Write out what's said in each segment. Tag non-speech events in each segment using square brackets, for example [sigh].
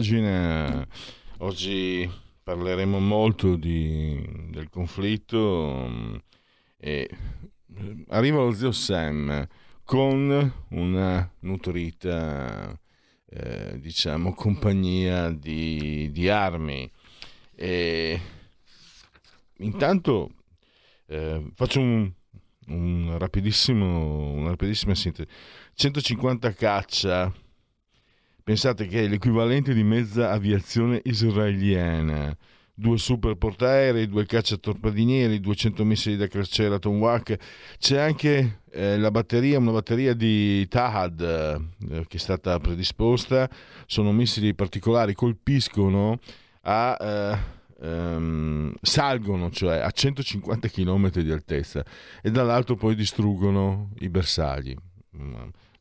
Pagina, oggi parleremo molto di, del conflitto mm, e eh, arriva lo zio Sam con una nutrita eh, diciamo compagnia di, di armi. E intanto eh, faccio un, un rapidissimo, una rapidissima sintesi. 150 caccia Pensate che è l'equivalente di mezza aviazione israeliana. Due super portaerei, due cacciatorpedinieri, 200 missili da crociera Tomahawk. C'è anche eh, la batteria, una batteria di Tahad eh, che è stata predisposta. Sono missili particolari, colpiscono a... Eh, Um, salgono cioè a 150 km di altezza e dall'alto poi distruggono i bersagli.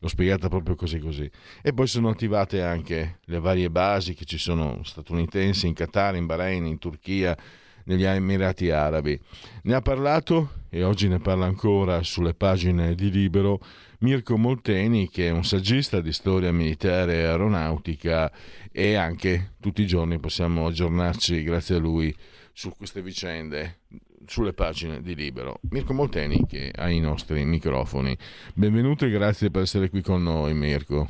L'ho spiegata proprio così così. E poi sono attivate anche le varie basi che ci sono statunitensi in Qatar, in Bahrain, in Turchia, negli Emirati Arabi. Ne ha parlato e oggi ne parla ancora sulle pagine di Libero Mirko Molteni, che è un saggista di storia militare e aeronautica e anche tutti i giorni possiamo aggiornarci grazie a lui su queste vicende sulle pagine di Libero. Mirko Molteni che ha i nostri microfoni. Benvenuto e grazie per essere qui con noi Mirko.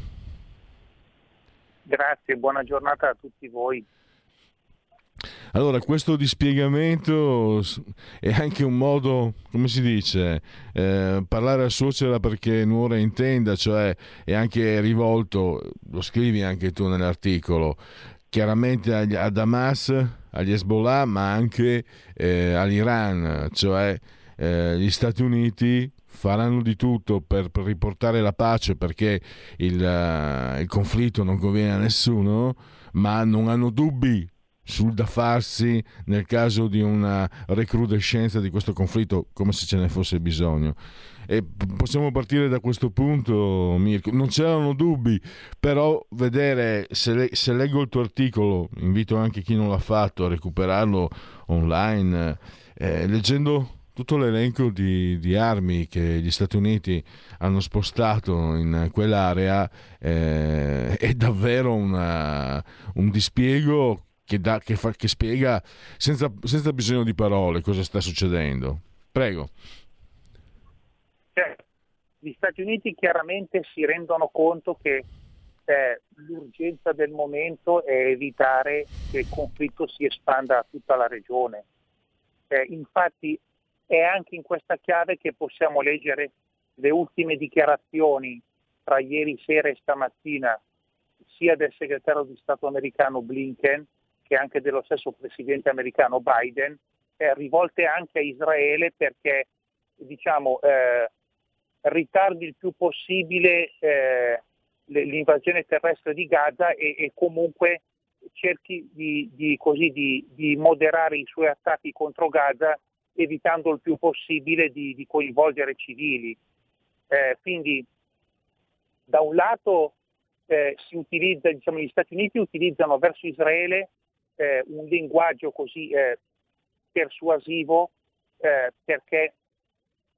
Grazie, buona giornata a tutti voi. Allora, questo dispiegamento è anche un modo, come si dice, eh, parlare a suocera perché nuora intenda, cioè è anche rivolto, lo scrivi anche tu nell'articolo, chiaramente a Damas, agli Hezbollah, ma anche eh, all'Iran, cioè eh, gli Stati Uniti faranno di tutto per, per riportare la pace perché il, uh, il, conflitto non conviene a nessuno, ma non hanno dubbi sul da farsi nel caso di una recrudescenza di questo conflitto, come se ce ne fosse bisogno. E possiamo partire da questo punto, Mirko. Non c'erano dubbi, però vedere, se, le, se, leggo il tuo articolo, invito anche chi non l'ha fatto a recuperarlo online, eh, leggendo tutto l'elenco di, di, armi che gli Stati Uniti hanno spostato in quell'area eh, è davvero una, un dispiego che, da, che, fa, che spiega senza, senza bisogno di parole cosa sta succedendo. Prego gli Stati Uniti chiaramente si rendono conto che eh, l'urgenza del momento è evitare che il conflitto si espanda a tutta la regione. Eh, infatti è anche in questa chiave che possiamo leggere le ultime dichiarazioni tra ieri sera e stamattina sia del segretario di Stato americano Blinken che anche dello stesso presidente americano Biden, eh, rivolte anche a Israele perché diciamo, eh, ritardi il più possibile eh, l'invasione terrestre di Gaza e, e comunque cerchi di, di, così, di, di, moderare i suoi attacchi contro Gaza evitando il più possibile di, coinvolgere civili. Eh, quindi da un lato eh, utilizza, diciamo, gli Stati Uniti utilizzano verso Israele eh, un linguaggio così eh, persuasivo eh, perché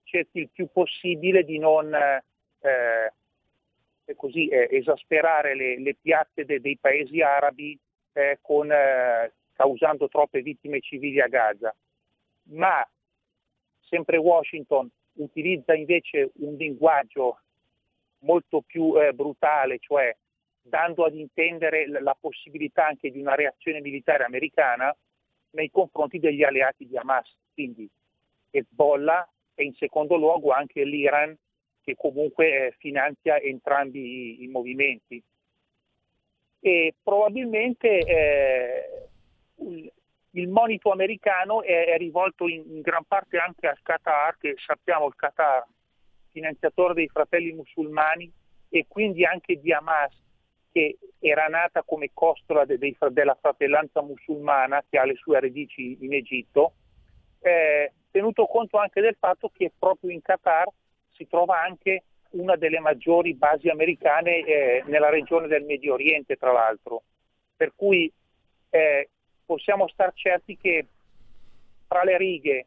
cerchi il più possibile di non eh, così, eh, esasperare le, le piazze de, dei paesi arabi eh, con, eh, causando troppe vittime civili a Gaza. Ma sempre Washington utilizza invece un linguaggio molto più eh, brutale, cioè dando ad intendere la possibilità anche di una reazione militare americana nei confronti degli alleati di Hamas. Quindi Hezbollah e in secondo luogo anche l'Iran che comunque eh, finanzia entrambi i, i movimenti. e probabilmente eh, il monito americano è, è rivolto in, in, gran parte anche al Qatar, che sappiamo il Qatar, finanziatore dei fratelli musulmani e quindi anche di Hamas, che era nata come costola de, de, della fratellanza musulmana che ha le sue radici in Egitto, eh, tenuto conto anche del fatto che proprio in Qatar si trova anche una delle maggiori basi americane eh, nella regione del Medio Oriente, tra l'altro. Per cui eh, possiamo star certi che tra le righe,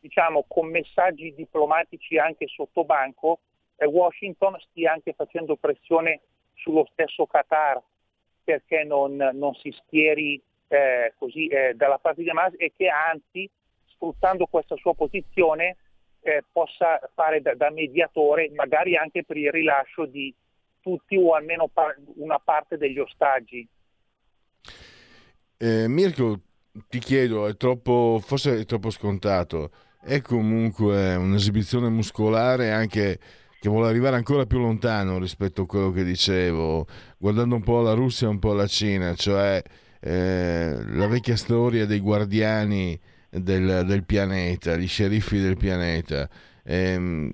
diciamo, con messaggi diplomatici anche sotto banco, eh, Washington stia anche facendo pressione sullo stesso Qatar perché non, non si schieri eh, così eh, dalla parte di Hamas e che anzi, sfruttando questa sua posizione, eh, possa fare da, da, mediatore, magari anche per il rilascio di tutti o almeno par- una parte degli ostaggi. Eh, Mirko, ti chiedo, è troppo, forse è troppo scontato, è comunque un'esibizione muscolare anche che vuole arrivare ancora più lontano rispetto a quello che dicevo, guardando un po' la Russia e un po' la Cina, cioè eh, la vecchia storia dei guardiani del, del pianeta, gli sceriffi del pianeta. Eh,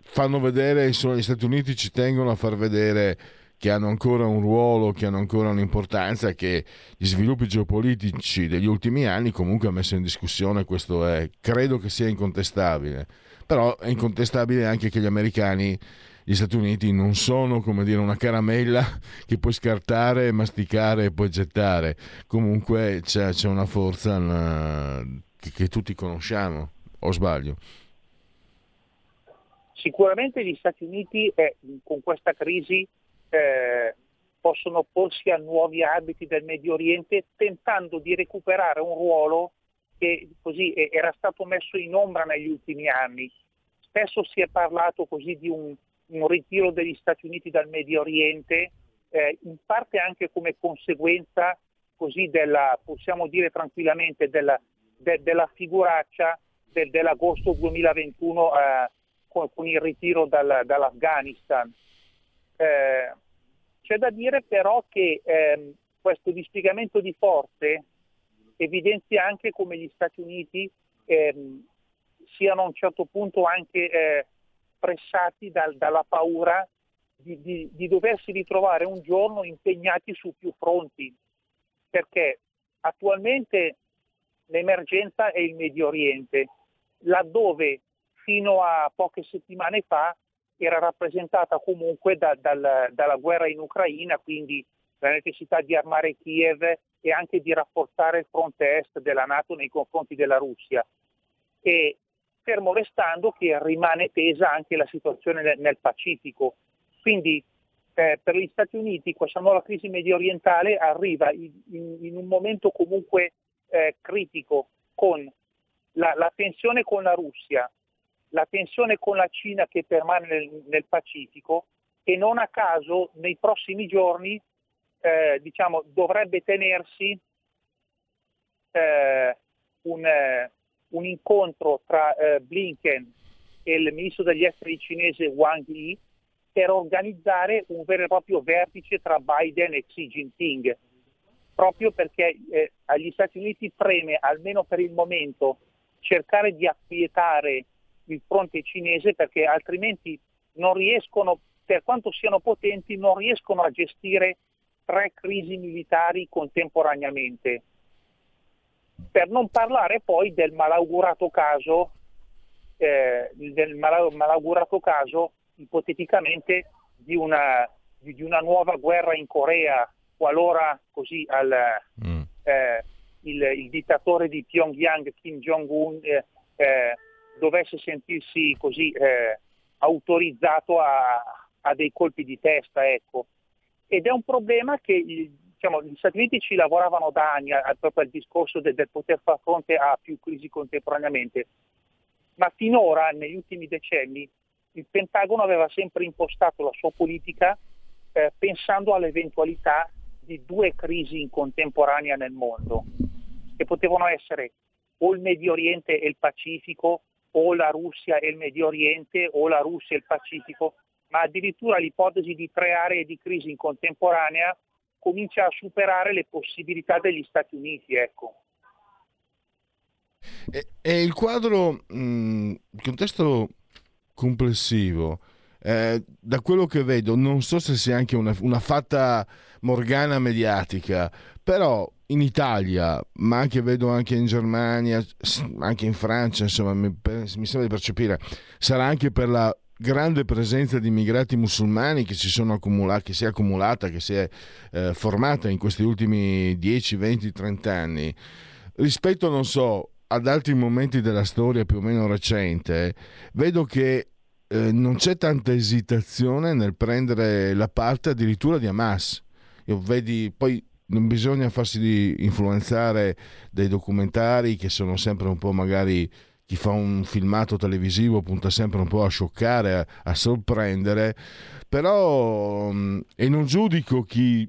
fanno vedere, gli Stati Uniti ci tengono a far vedere che hanno ancora un ruolo, che hanno ancora un'importanza, che gli sviluppi geopolitici degli ultimi anni comunque hanno messo in discussione, questo è, credo che sia incontestabile. Però è incontestabile anche che gli americani gli Stati Uniti non sono come dire una caramella [laughs] che puoi scartare, masticare e poi gettare. Comunque c'è, c'è una forza che, che tutti conosciamo, o sbaglio? Sicuramente gli Stati Uniti eh, con questa crisi eh, possono porsi a nuovi abiti del Medio Oriente tentando di recuperare un ruolo che così era stato messo in ombra negli ultimi anni. Spesso si è parlato così di un, un ritiro degli Stati Uniti dal Medio Oriente, eh, in parte anche come conseguenza così della, possiamo dire tranquillamente, della de, della figuraccia de, dell'agosto 2021 eh, con, con, il ritiro dal, dall'Afghanistan. Eh, c'è da dire però che eh, questo dispiegamento di forze evidenzia anche come gli Stati Uniti ehm, siano a un certo punto anche eh, pressati dal, dalla paura di, di, di, doversi ritrovare un giorno impegnati su più fronti, perché attualmente l'emergenza è il Medio Oriente, laddove fino a poche settimane fa era rappresentata comunque da, dal, dalla guerra in Ucraina, quindi la necessità di armare Kiev e anche di rafforzare il fronte est della Nato nei confronti della Russia. E fermo restando che rimane tesa anche la situazione nel, nel Pacifico. Quindi eh, per gli Stati Uniti questa nuova crisi medio orientale arriva in, in, in un momento comunque eh, critico con la, la, tensione con la Russia, la tensione con la Cina che permane nel, nel Pacifico e non a caso nei prossimi giorni eh, diciamo, dovrebbe tenersi eh, un, eh, un, incontro tra eh, Blinken e il ministro degli esteri cinese Wang Yi per organizzare un vero e proprio vertice tra Biden e Xi Jinping proprio perché eh, agli Stati Uniti preme, almeno per il momento, cercare di acquietare il fronte cinese perché altrimenti non riescono, per quanto siano potenti, non riescono a gestire tre crisi militari contemporaneamente. Per non parlare poi del malaugurato caso, eh, del malaugurato caso ipoteticamente di una, di una nuova guerra in Corea qualora così al, mm. eh, il, il, dittatore di Pyongyang Kim Jong-un eh, eh, dovesse sentirsi così eh, autorizzato a, a, dei colpi di testa. Ecco. Ed è un problema che diciamo, gli Stati Uniti ci lavoravano da anni a, a, proprio al discorso del, del poter far fronte a più crisi contemporaneamente, ma finora, negli ultimi decenni, il Pentagono aveva sempre impostato la sua politica eh, pensando all'eventualità di due crisi in contemporanea nel mondo, che potevano essere o il Medio Oriente e il Pacifico, o la Russia e il Medio Oriente, o la Russia e il Pacifico, ma addirittura l'ipotesi di tre aree di crisi in contemporanea comincia a superare le possibilità degli Stati Uniti. Ecco. E, e il quadro, mh, il contesto complessivo, eh, da quello che vedo, non so se sia anche una, una fatta morgana mediatica, però in Italia, ma anche vedo anche in Germania, anche in Francia, insomma, mi, mi sembra di percepire, sarà anche per la grande presenza di immigrati musulmani che accumulati, che si è accumulata, che si è eh, formata in questi ultimi 10, 20, 30 anni, rispetto, non so, ad altri momenti della storia più o meno recente, vedo che eh, non c'è tanta esitazione nel prendere la parte addirittura di Hamas. Io vedi, poi non bisogna farsi influenzare dai documentari che sono sempre un po' magari chi fa un filmato televisivo punta sempre un po' a scioccare, a, a sorprendere, però mm, e non giudico chi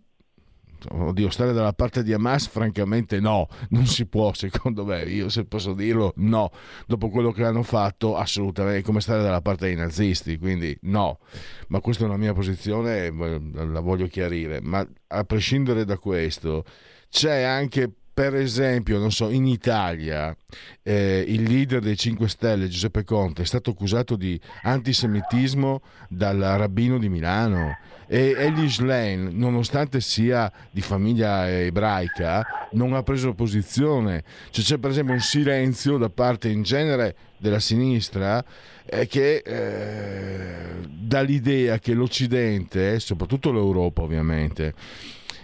oddio, stare dalla parte di Hamas, francamente no, non si può, secondo me, io se posso dirlo, no, dopo quello che hanno fatto, assolutamente, è come stare dalla parte dei nazisti, quindi no, ma questa è una mia posizione, la voglio chiarire, ma a prescindere da questo, c'è anche per esempio, non so, in Italia eh, il leader dei 5 Stelle, Giuseppe Conte, è stato accusato di antisemitismo dal rabbino di Milano e Eli Schlein, nonostante sia di famiglia ebraica, non ha preso posizione. Cioè, c'è per esempio un silenzio da parte in genere della sinistra eh, che eh, dà l'idea che l'Occidente, soprattutto l'Europa ovviamente,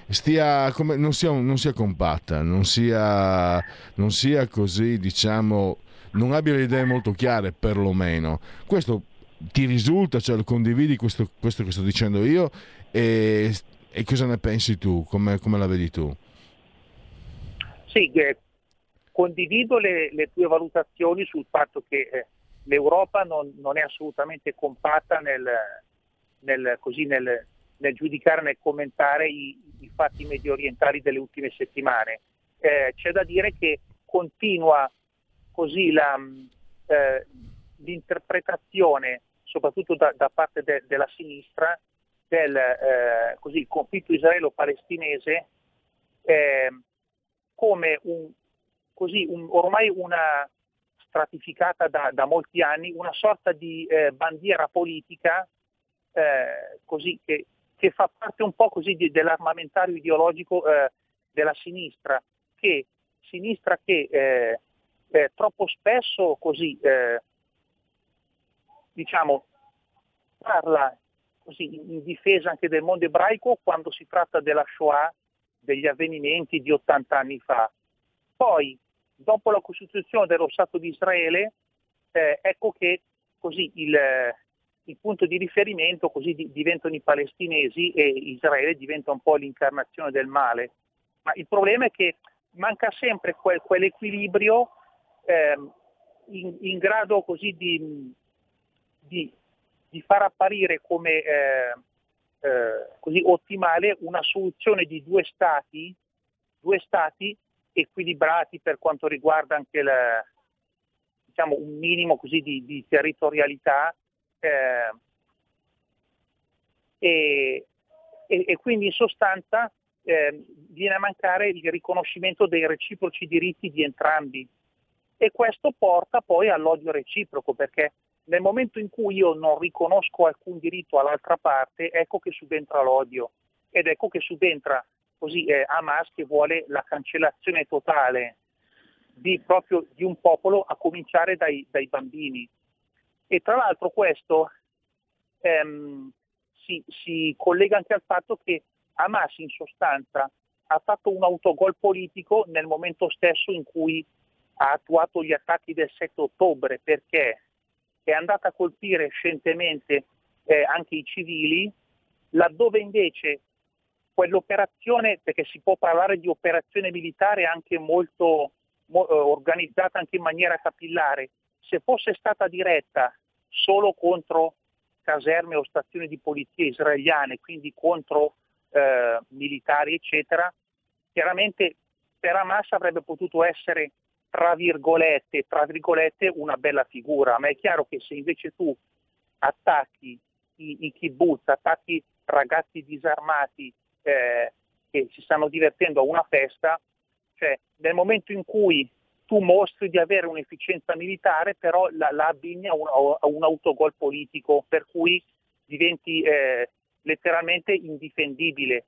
stia come, non, sia, non sia compatta, non sia, non sia così, diciamo, non abbia le idee molto chiare perlomeno. Questo ti risulta, cioè condividi questo, questo, che sto dicendo io e, e cosa ne pensi tu, come, come, la vedi tu? Sì, eh, condivido le, le, tue valutazioni sul fatto che eh, l'Europa non, non, è assolutamente compatta nel, nel, così, nel, nel giudicare, nel commentare i, i, fatti medio orientali delle ultime settimane. Eh, c'è da dire che continua così la, eh, l'interpretazione, soprattutto da, da parte de, della sinistra, del eh, così, conflitto israelo-palestinese eh, come un, così, un, ormai una stratificata da, da, molti anni, una sorta di eh, bandiera politica eh, così, che, che fa parte un po' di, dell'armamentario ideologico eh, della sinistra, che, sinistra che eh, troppo spesso così, diciamo, parla così in difesa anche del mondo ebraico quando si tratta della Shoah, degli avvenimenti di 80 anni fa. Poi, dopo la costituzione dello Stato di Israele, eh, ecco che così il, il punto di riferimento così di, diventano i palestinesi e Israele diventa un po' l'incarnazione del male. Ma il problema è che manca sempre quel, quell'equilibrio eh, in, in, grado così di, di, di, far apparire come eh, eh, così ottimale una soluzione di due stati, due stati equilibrati per quanto riguarda anche la, diciamo, un minimo di, di territorialità eh, e, e, e, quindi in sostanza eh, viene a mancare il riconoscimento dei reciproci diritti di entrambi. E questo porta poi all'odio reciproco perché nel momento in cui io non riconosco alcun diritto all'altra parte ecco che subentra l'odio ed ecco che subentra così eh, Hamas che vuole la cancellazione totale di, proprio di un popolo a cominciare dai, dai bambini. E tra l'altro questo ehm, si, si collega anche al fatto che Hamas in sostanza ha fatto un autogol politico nel momento stesso in cui ha attuato gli attacchi del 7 ottobre. Perché è andata a colpire scientemente eh, anche i civili, laddove invece quell'operazione, perché si può parlare di operazione militare anche molto mo, eh, organizzata anche in maniera capillare, se fosse stata diretta solo contro caserme o stazioni di polizia israeliane, quindi contro eh, militari, eccetera, chiaramente per Hamas avrebbe potuto essere, tra virgolette, tra virgolette, una bella figura, ma è chiaro che se invece tu attacchi i, i kibbutz, attacchi ragazzi disarmati, eh, che si stanno divertendo a una festa, cioè nel momento in cui tu mostri di avere un'efficienza militare, però la, la abbini a un, a un, autogol politico, per cui diventi eh, letteralmente indifendibile.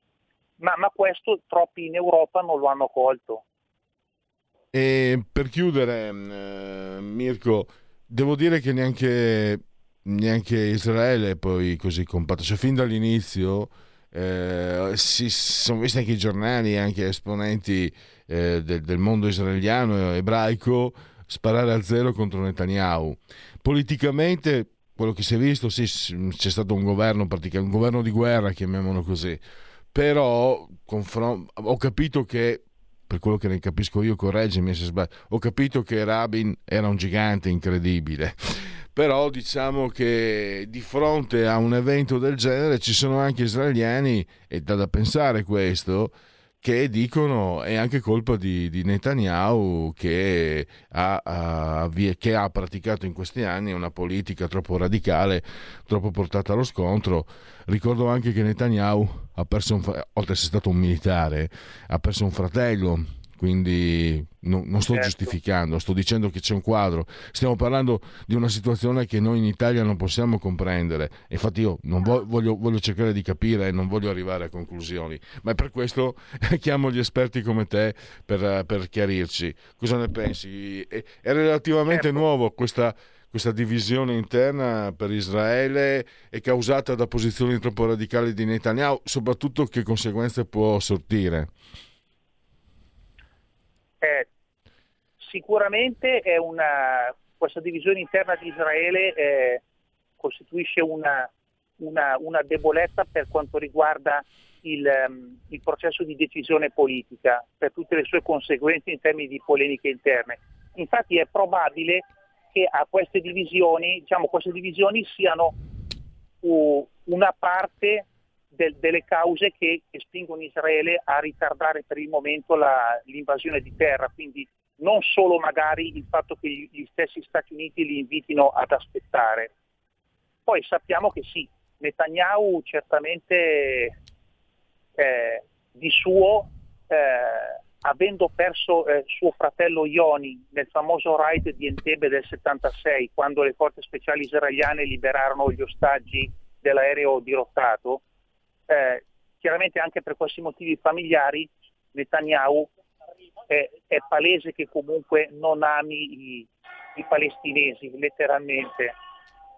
Ma, ma questo troppi in Europa non lo hanno colto. E per chiudere, eh, Mirko, devo dire che neanche, neanche Israele poi così compatto, cioè fin dall'inizio eh, si sono visti anche i giornali, anche esponenti eh, del, del, mondo israeliano e ebraico sparare a zero contro Netanyahu. Politicamente, quello che si è visto, sì, c'è stato un governo, un governo di guerra, chiamiamolo così, però confron- ho capito che per quello che ne capisco io, correggimi se sbaglio, ho capito che Rabin era un gigante incredibile [laughs] però diciamo che di fronte a un evento del genere ci sono anche israeliani, e da, da pensare questo, che dicono è anche colpa di, di Netanyahu che ha, ha, che ha, praticato in questi anni una politica troppo radicale, troppo portata allo scontro. Ricordo anche che Netanyahu ha perso, un, oltre ad essere stato un militare, ha perso un fratello quindi no, non sto certo. giustificando, sto dicendo che c'è un quadro. Stiamo parlando di una situazione che noi in Italia non possiamo comprendere. Infatti io vo- voglio, voglio, cercare di capire e non voglio arrivare a conclusioni, ma è per questo [laughs] chiamo gli esperti come te per, per chiarirci. Cosa ne pensi? È, è relativamente certo. nuovo questa questa divisione interna per Israele è causata da posizioni troppo radicali di Netanyahu, soprattutto che conseguenze può sortire? Eh, sicuramente una, questa divisione interna di Israele eh, costituisce una, una, una, debolezza per quanto riguarda il, um, il, processo di decisione politica, per tutte le sue conseguenze in termini di polemiche interne. Infatti è probabile che a queste divisioni, diciamo, queste divisioni siano uh, una parte del, delle cause che, che, spingono Israele a ritardare per il momento la, l'invasione di terra, quindi non solo magari il fatto che gli, gli stessi Stati Uniti li invitino ad aspettare. Poi sappiamo che sì, Netanyahu certamente eh, di suo, eh, avendo perso eh, suo fratello Ioni nel famoso raid di Entebbe del 76, quando le forze speciali israeliane liberarono gli ostaggi dell'aereo dirottato, eh, chiaramente anche per questi motivi familiari Netanyahu è, è palese che comunque non ami i, i palestinesi, letteralmente.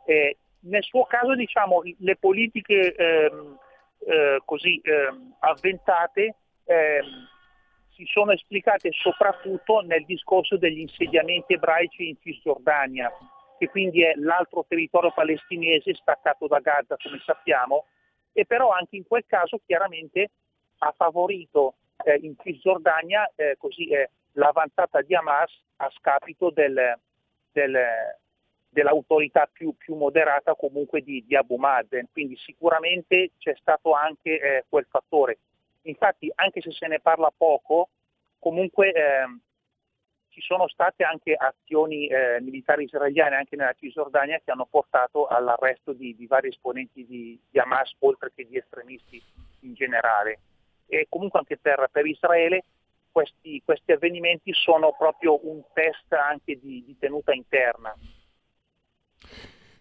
Eh, nel suo caso diciamo le politiche ehm, eh, così ehm, avventate ehm, si sono esplicate soprattutto nel discorso degli insediamenti ebraici in Cisgiordania, che quindi è l'altro territorio palestinese staccato da Gaza, come sappiamo, e però anche in quel caso chiaramente ha favorito eh, in Cisgiordania eh, così, eh, l'avanzata di Hamas a scapito del, del, dell'autorità più, più, moderata comunque di, di, Abu Mazen, quindi sicuramente c'è stato anche eh, quel fattore. Infatti anche se se ne parla poco, comunque ehm, ci sono state anche azioni eh, militari israeliane anche nella Cisgiordania che hanno portato all'arresto di, di vari esponenti di, di, Hamas oltre che di estremisti in generale. E comunque anche per, per Israele questi, questi, avvenimenti sono proprio un test anche di, di tenuta interna.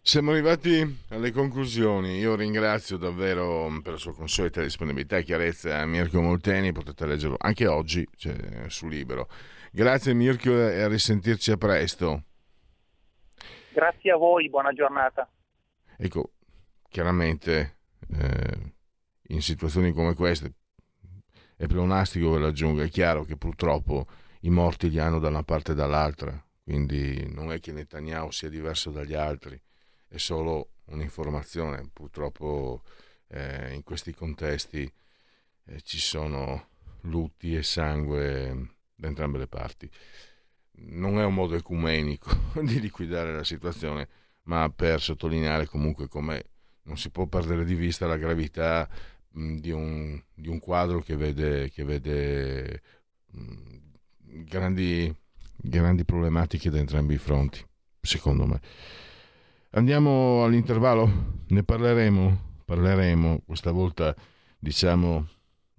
Siamo arrivati alle conclusioni. Io ringrazio davvero per la sua consueta disponibilità e chiarezza Mirko Molteni, potete leggerlo anche oggi cioè, su Libero. Grazie Mirko e a risentirci a presto. Grazie a voi, buona giornata. Ecco, chiaramente eh, in situazioni come queste è pleonastico che l'aggiunga, è chiaro che purtroppo i morti li hanno da una parte e dall'altra, quindi non è che Netanyahu sia diverso dagli altri, è solo un'informazione, purtroppo eh, in questi contesti eh, ci sono lutti e sangue da entrambe le parti. Non è un modo ecumenico [laughs] di liquidare la situazione, ma per sottolineare comunque come non si può perdere di vista la gravità di, un, di, un, quadro che vede, che vede grandi, grandi problematiche da entrambi i fronti, secondo me. Andiamo all'intervallo, ne parleremo, parleremo questa volta diciamo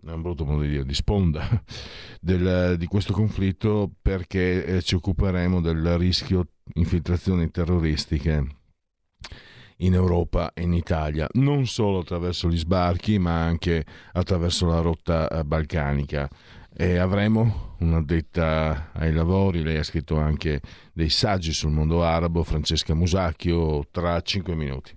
è un brutto modo di dire, di sponda [laughs] del, di questo conflitto perché eh, ci occuperemo del rischio infiltrazioni terroristiche in Europa e in Italia, non solo attraverso gli sbarchi, ma anche attraverso la rotta eh, balcanica. E avremo un'addetta ai lavori, lei ha scritto anche dei saggi sul mondo arabo, Francesca Musacchio, tra cinque minuti.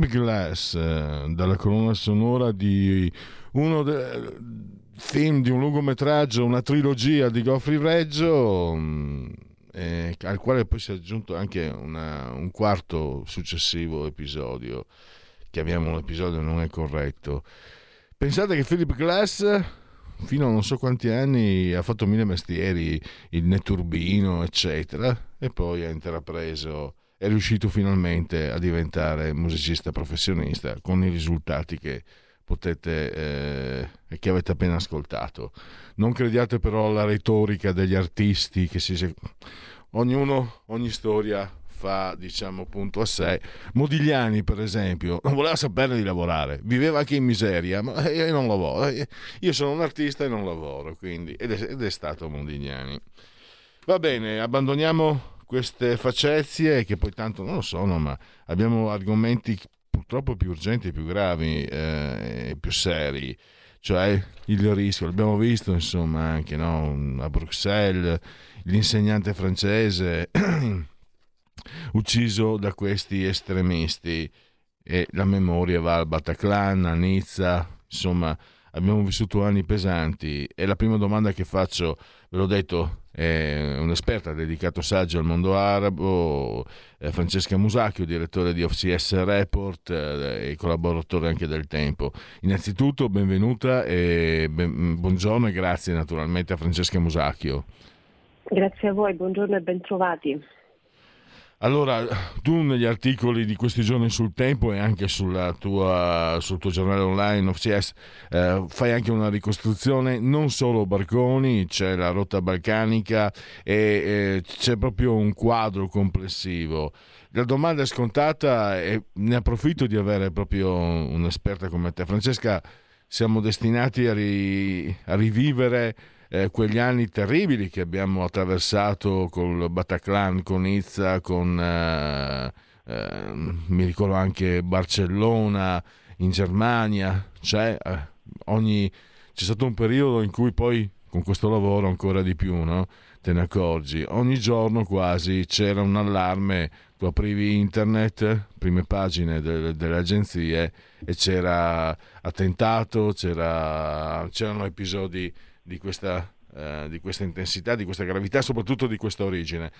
Philip Glass, eh, dalla colonna sonora di uno dei film di un lungometraggio, una trilogia di Goffrey Reggio, eh, al quale poi si è aggiunto anche una, un quarto successivo episodio. Chiamiamolo episodio, non è corretto. Pensate che Philip Glass fino a non so quanti anni ha fatto mille mestieri, il netturbino, eccetera, e poi ha intrapreso è riuscito finalmente a diventare musicista professionista con i risultati che potete eh, che avete appena ascoltato. Non crediate però alla retorica degli artisti che si ognuno ogni storia fa diciamo punto a sé. Modigliani per esempio non voleva sapere di lavorare, viveva anche in miseria, ma io non lavoro, io sono un artista e non lavoro, quindi ed è, ed è stato Modigliani. Va bene, abbandoniamo queste facezie che poi tanto non lo sono, ma abbiamo argomenti purtroppo più urgenti più gravi eh, più seri, cioè il rischio, l'abbiamo visto insomma anche no? a Bruxelles, l'insegnante francese [clears throat] ucciso da questi estremisti e la memoria va al Bataclan, a Nizza, insomma abbiamo vissuto anni pesanti e la prima domanda che faccio, ve l'ho detto, è un'esperta dedicato saggio al mondo arabo, eh, Francesca Musacchio, direttore di OCS Report eh, e collaboratore anche del Tempo. Innanzitutto benvenuta e ben, buongiorno e grazie naturalmente a Francesca Musacchio. Grazie a voi, buongiorno e bentrovati. Allora, tu negli articoli di questi giorni sul Tempo e anche tua, sul tuo giornale online OFCS eh, fai anche una ricostruzione non solo barconi, c'è la rotta balcanica e eh, c'è proprio un quadro complessivo. La domanda è scontata e ne approfitto di avere proprio un'esperta come te. Francesca, siamo destinati a, ri, a rivivere eh, quegli anni terribili che abbiamo attraversato con il Bataclan, con Nizza, con eh, eh, mi ricordo anche Barcellona in Germania, cioè, ogni, c'è stato un periodo in cui poi con questo lavoro ancora di più, no? te ne accorgi. Ogni giorno quasi c'era un allarme, tu aprivi internet, prime pagine delle, delle agenzie e c'era attentato, c'era, c'erano episodi di questa, eh, di questa intensità, di questa gravità, soprattutto di questa origine.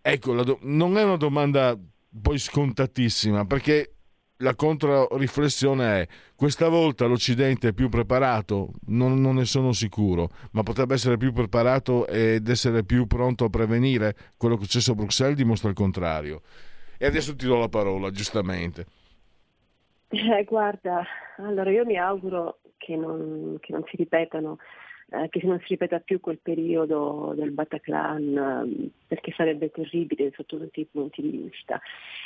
Ecco, do- non è una domanda poi scontatissima, perché la controriflessione è questa volta l'Occidente è più preparato, non, non, ne sono sicuro, ma potrebbe essere più preparato ed essere più pronto a prevenire. Quello che è successo a Bruxelles dimostra il contrario. E adesso ti do la parola, giustamente. Eh, guarda, allora io mi auguro che non, che non si ripetano eh, che non si ripeta più quel periodo del Bataclan, eh, perché sarebbe terribile sotto tutti i punti di vista.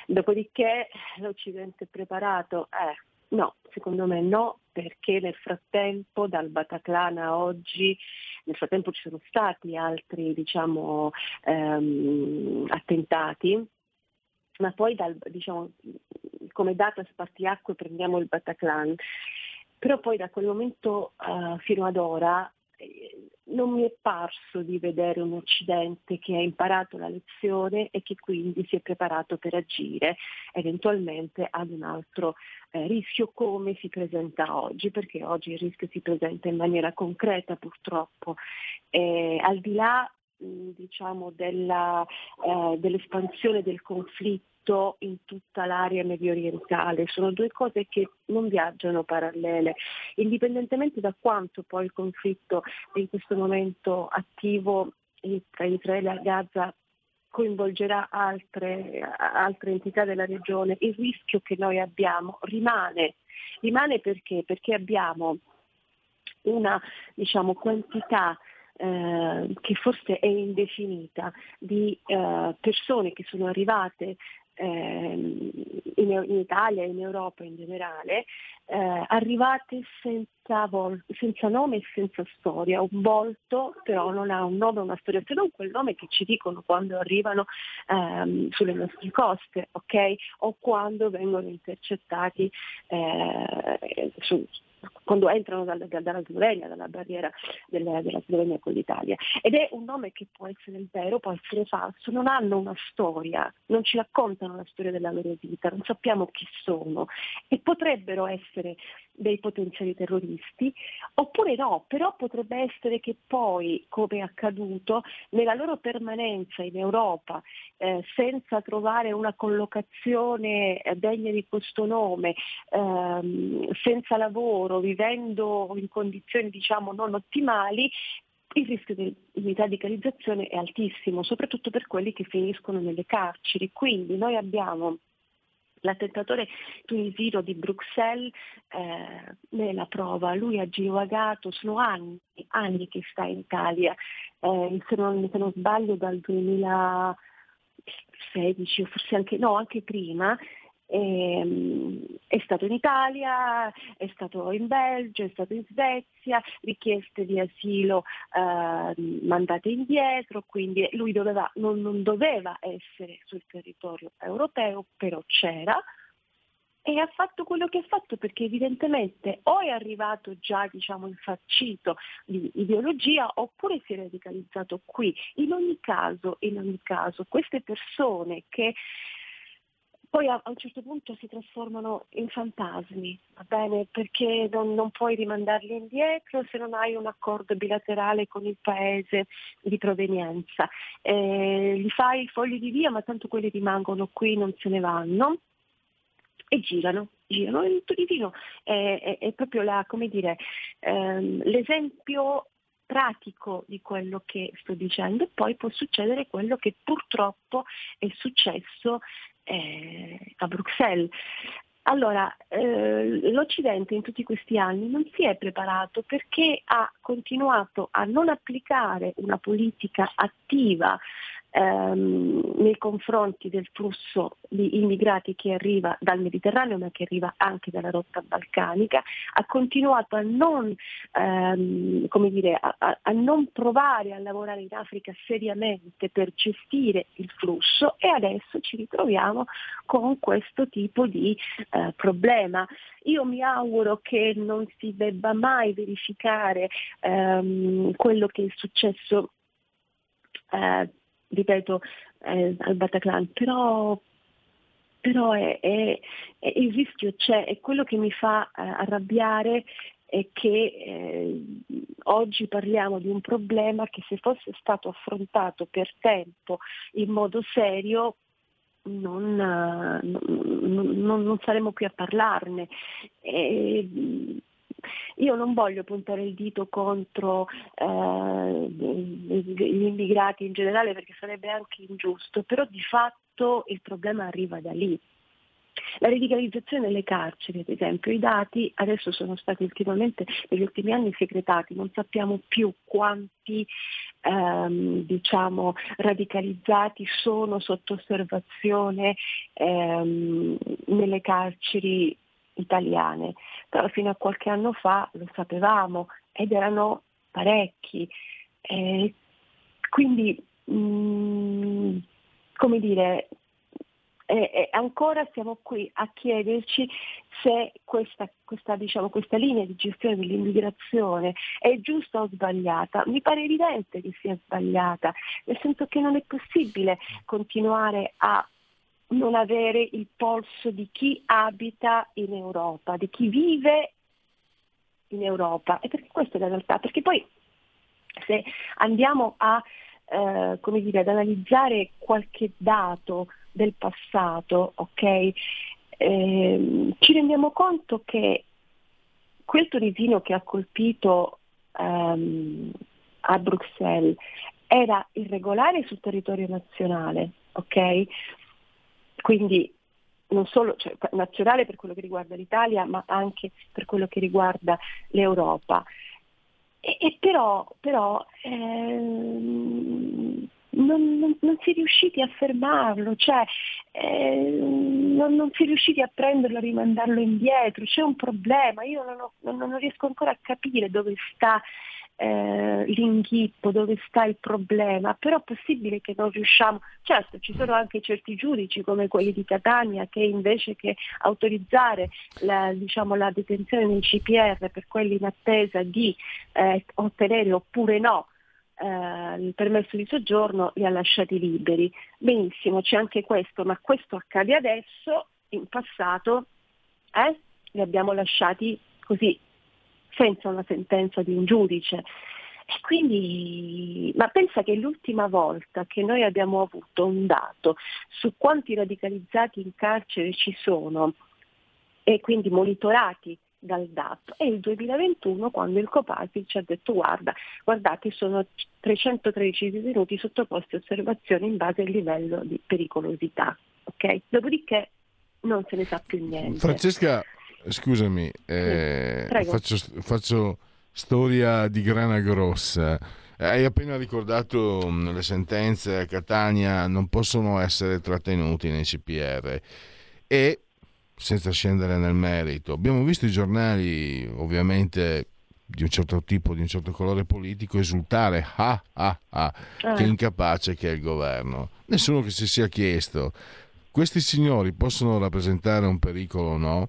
Dopodiché l'Occidente è preparato? Eh, no, secondo me no, perché nel frattempo dal Bataclan a oggi nel frattempo ci sono stati altri diciamo, ehm, attentati, ma poi dal, diciamo, come data spartiacque prendiamo il Bataclan, però poi da quel momento uh, fino ad ora non mi è parso di vedere un Occidente che ha imparato la lezione e che quindi si è preparato per agire eventualmente ad un altro eh, rischio come si presenta oggi, perché oggi il rischio si presenta in maniera concreta purtroppo. Eh, al di là diciamo, della, eh, dell'espansione del conflitto conflitto in tutta l'area medio orientale, sono due cose che non viaggiano parallele, indipendentemente da quanto poi il conflitto in questo momento attivo tra Israele e Gaza coinvolgerà altre, altre entità della regione, il rischio che noi abbiamo rimane. Rimane perché? Perché abbiamo una diciamo, quantità eh, che forse è indefinita di eh, persone che sono arrivate in, in, Italia e in Europa in generale, eh, arrivate senza, vol- senza, nome e senza storia. Un volto però non ha un nome e una storia, se non quel nome che ci dicono quando arrivano ehm, sulle nostre coste, ok? O quando vengono intercettati eh, su, quando entrano dal, dalla Slovenia, dalla barriera della, della, Slovenia con l'Italia. Ed è un nome che può essere vero, può essere falso, non hanno una storia, non ci raccontano la storia della loro vita, non sappiamo chi sono e potrebbero essere dei potenziali terroristi, oppure no, però potrebbe essere che poi, come è accaduto, nella loro permanenza in Europa, eh, senza trovare una collocazione eh, degna di questo nome, ehm, senza lavoro, vivendo in condizioni diciamo non ottimali, il rischio di, di radicalizzazione è altissimo, soprattutto per quelli che finiscono nelle carceri. Quindi noi abbiamo L'attentatore tunisino di Bruxelles eh, ne la prova, lui ha girovagato, sono anni, anni che sta in Italia, eh, se, non, se non sbaglio dal 2016 o forse anche, no, anche prima, Ehm, è stato in Italia, è stato in Belgio, è stato in Svezia, richieste di asilo eh, mandate indietro, quindi lui doveva, non, non doveva essere sul territorio europeo, però c'era e ha fatto quello che ha fatto perché evidentemente o è arrivato già diciamo infarcito di ideologia oppure si è radicalizzato qui. In ogni caso, in ogni caso queste persone che poi a, un certo punto si trasformano in fantasmi, va bene? Perché non, non, puoi rimandarli indietro se non hai un accordo bilaterale con il paese di provenienza. Eh, li fai fogli di via, ma tanto quelli rimangono qui, non se ne vanno e girano. girano. Il tunisino è, è, è proprio la, dire, ehm, l'esempio pratico di quello che sto dicendo e poi può succedere quello che purtroppo è successo eh, a Bruxelles. Allora, eh, l'Occidente in tutti questi anni non si è preparato perché ha continuato a non applicare una politica attiva ehm, nei confronti del flusso di immigrati che arriva dal Mediterraneo ma che arriva anche dalla rotta balcanica, ha continuato a non, ehm, dire, a, a non provare a lavorare in Africa seriamente per gestire il flusso e adesso ci ritroviamo con questo tipo di eh, problema. Io mi auguro che non si debba mai verificare ehm, quello che è successo eh, ripeto, eh, al Bataclan, però, però è, è, è, il rischio c'è, è quello che mi fa eh, arrabbiare è che eh, oggi parliamo di un problema che se fosse stato affrontato per tempo in modo serio non, non, non, non saremmo qui a parlarne. E, io non voglio puntare il dito contro eh, gli immigrati in generale perché sarebbe anche ingiusto, però di fatto il problema arriva da lì. La radicalizzazione nelle carceri, ad esempio, i dati adesso sono stati ultimamente, negli ultimi anni segretati, non sappiamo più quanti ehm, diciamo, radicalizzati sono sotto osservazione ehm, nelle carceri italiane, però fino a qualche anno fa lo sapevamo ed erano parecchi. Eh, quindi, mh, mm, come dire, eh, eh, ancora siamo qui a chiederci se questa, questa, diciamo, questa, linea di gestione dell'immigrazione è giusta o sbagliata. Mi pare evidente che sia sbagliata, nel senso che non è possibile continuare a non avere il polso di chi abita in Europa, di chi vive in Europa. E perché questa è la realtà? Perché poi se andiamo a, eh, dire, ad analizzare qualche dato del passato, okay, eh, ci rendiamo conto che quel tunisino che ha colpito ehm, a Bruxelles era irregolare sul territorio nazionale, ok? Quindi non solo cioè, nazionale per quello che riguarda l'Italia, ma anche per quello che riguarda l'Europa. E, e però, però ehm, non, non, non, si è riusciti a fermarlo, cioè, eh, non, non, si è riusciti a prenderlo, a rimandarlo indietro, c'è un problema, io non, ho, non riesco ancora a capire dove sta eh, l'inghippo, dove sta il problema, però è possibile che non riusciamo, certo ci sono anche certi giudici come quelli di Catania che invece che autorizzare la, diciamo, la detenzione nei CPR per quelli in attesa di eh, ottenere oppure no eh, il permesso di soggiorno li ha lasciati liberi. Benissimo, c'è anche questo, ma questo accade adesso, in passato eh, li abbiamo lasciati così, senza una sentenza di un giudice. E quindi, ma pensa che l'ultima volta che noi abbiamo avuto un dato su quanti radicalizzati in carcere ci sono e quindi monitorati dal DAP è il 2021 quando il Copasir ci ha detto guarda, guardate sono 313 detenuti sottoposti a osservazione in base al livello di pericolosità. Okay? Dopodiché non se ne sa più niente. Francesca, scusami, eh, faccio, faccio, storia di grana grossa. Hai appena ricordato mm, le sentenze a Catania non possono essere trattenuti nei CPR e senza scendere nel merito. Abbiamo visto i giornali, ovviamente di un certo tipo, di un certo colore politico, esultare, ah ah ah, eh. che incapace che è il governo. Nessuno che si sia chiesto, questi signori possono rappresentare un pericolo o no?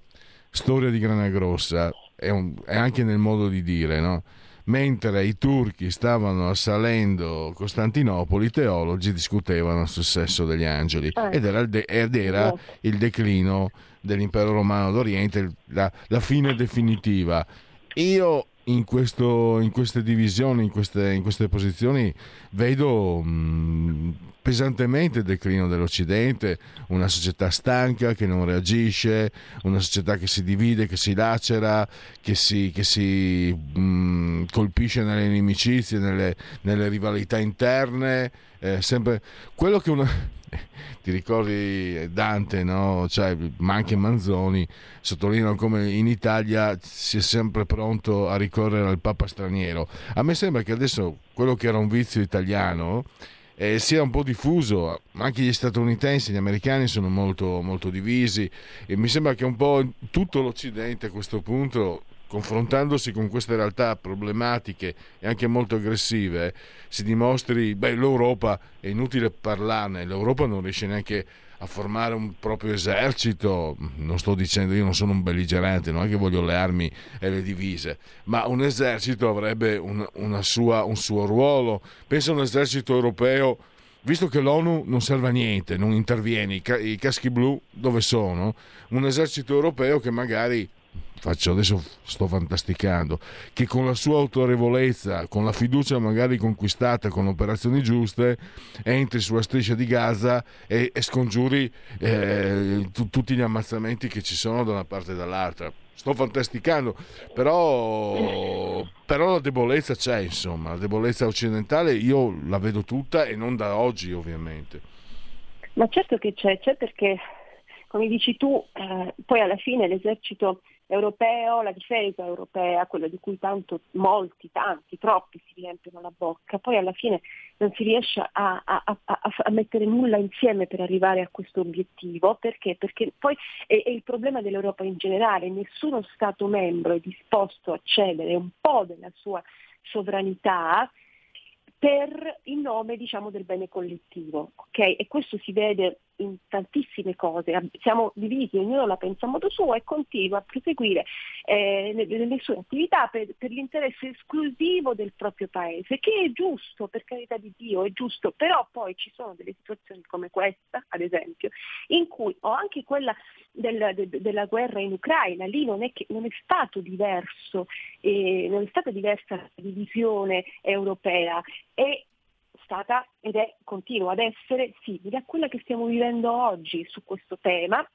Storia di grana grossa, è, un, è anche nel modo di dire, no? Mentre i turchi stavano assalendo Costantinopoli, i teologi discutevano sul sesso degli angeli eh. ed era, il, de- ed era il declino dell'impero romano d'Oriente, la, la fine definitiva. Io in, questo, in, queste divisioni, in queste, in queste posizioni, vedo mh, mm, pesantemente il declino dell'Occidente, una società stanca che non reagisce, una società che si divide, che si lacera, che si, che si mh, mm, colpisce nelle inimicizie, nelle, nelle rivalità interne. Eh, sempre quello che una [laughs] ti ricordi Dante, no? cioè, ma anche Manzoni, sottolineano come in Italia si è sempre pronto a ricorrere al Papa straniero. A me sembra che adesso quello che era un vizio italiano eh, sia un po' diffuso, anche gli statunitensi, gli americani sono molto, molto divisi e mi sembra che un po' tutto l'Occidente a questo punto confrontandosi con queste realtà problematiche e anche molto aggressive, si dimostri, beh, l'Europa è inutile parlarne, l'Europa non riesce neanche a formare un proprio esercito, non sto dicendo io non sono un belligerante, non è che voglio le armi e le divise, ma un esercito avrebbe un, sua, un suo ruolo. Pensa a un esercito europeo, visto che l'ONU non serve a niente, non interviene, i caschi blu dove sono? Un esercito europeo che magari faccio adesso sto fantasticando, che con la sua autorevolezza, con la fiducia magari conquistata con operazioni giuste, entri sulla striscia di Gaza e, e scongiuri eh, t- tutti gli ammazzamenti che ci sono da una parte e dall'altra. Sto fantasticando, però, però la debolezza c'è, insomma, la debolezza occidentale io la vedo tutta e non da oggi ovviamente. Ma certo che c'è, c'è perché, come dici tu, eh, poi alla fine l'esercito europeo, la difesa europea, quello di cui tanto molti, tanti, troppi si riempiono la bocca, poi alla fine non si riesce a, a, a, a mettere nulla insieme per arrivare a questo obiettivo, perché? Perché poi è, è il problema dell'Europa in generale, nessuno Stato membro è disposto a cedere un po' della sua sovranità per il nome diciamo, del bene collettivo. Okay? E questo si vede in tantissime cose, siamo divisi, ognuno la pensa a modo suo e continua a proseguire eh, nelle sue attività per, per, l'interesse esclusivo del proprio paese, che è giusto, per carità di Dio, è giusto, però poi ci sono delle situazioni come questa, ad esempio, in cui, o anche quella del, de, della guerra in Ucraina, lì non è, che, non è stato diverso, eh, non è stata diversa la divisione europea, è stata ed è, continua ad essere simile a quella che stiamo vivendo oggi su questo tema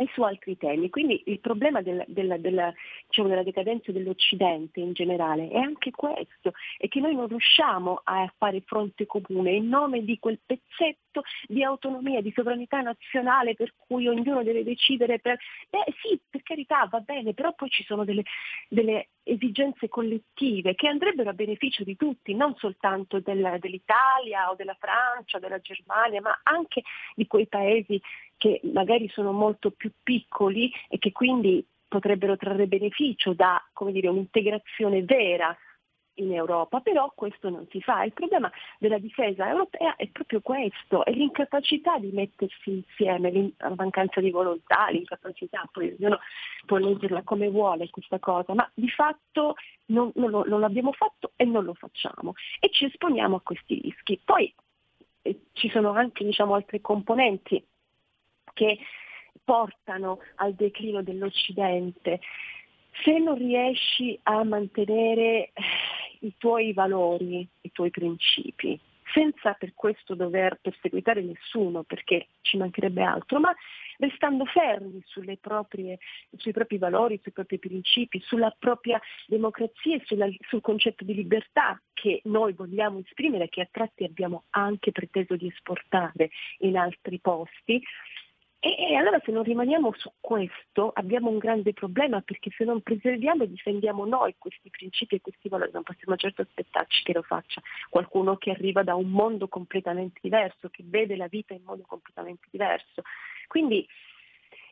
e su altri temi. Quindi il problema del, del, del, diciamo, della decadenza dell'Occidente in generale è anche questo, è che noi non riusciamo a fare fronte comune in nome di quel pezzetto di autonomia, di sovranità nazionale per cui ognuno deve decidere per... Eh sì, per carità, va bene, però poi ci sono delle, delle esigenze collettive che andrebbero a beneficio di tutti, non soltanto del, dell'Italia o della Francia, della Germania, ma anche di quei paesi che magari sono molto più piccoli e che quindi potrebbero trarre beneficio da dire, un'integrazione vera in Europa, però questo non si fa. Il problema della difesa europea è proprio questo, è l'incapacità di mettersi insieme, la mancanza di volontà, l'incapacità, poi ognuno può leggerla come vuole questa cosa, ma di fatto non, non, non l'abbiamo fatto e non lo facciamo e ci esponiamo a questi rischi. Poi eh, ci sono anche diciamo, altre componenti che portano al declino dell'Occidente. Se non riesci a mantenere eh, i tuoi valori, i tuoi principi, senza per questo dover perseguitare nessuno, perché ci mancherebbe altro, ma restando fermi proprie, sui propri valori, sui propri principi, sulla propria democrazia e sulla, sul concetto di libertà che noi vogliamo esprimere, che a tratti abbiamo anche preteso di esportare in altri posti, e, allora se non rimaniamo su questo abbiamo un grande problema perché se non preserviamo e difendiamo noi questi principi e questi valori non possiamo certo aspettarci che lo faccia qualcuno che arriva da un mondo completamente diverso, che vede la vita in modo completamente diverso. Quindi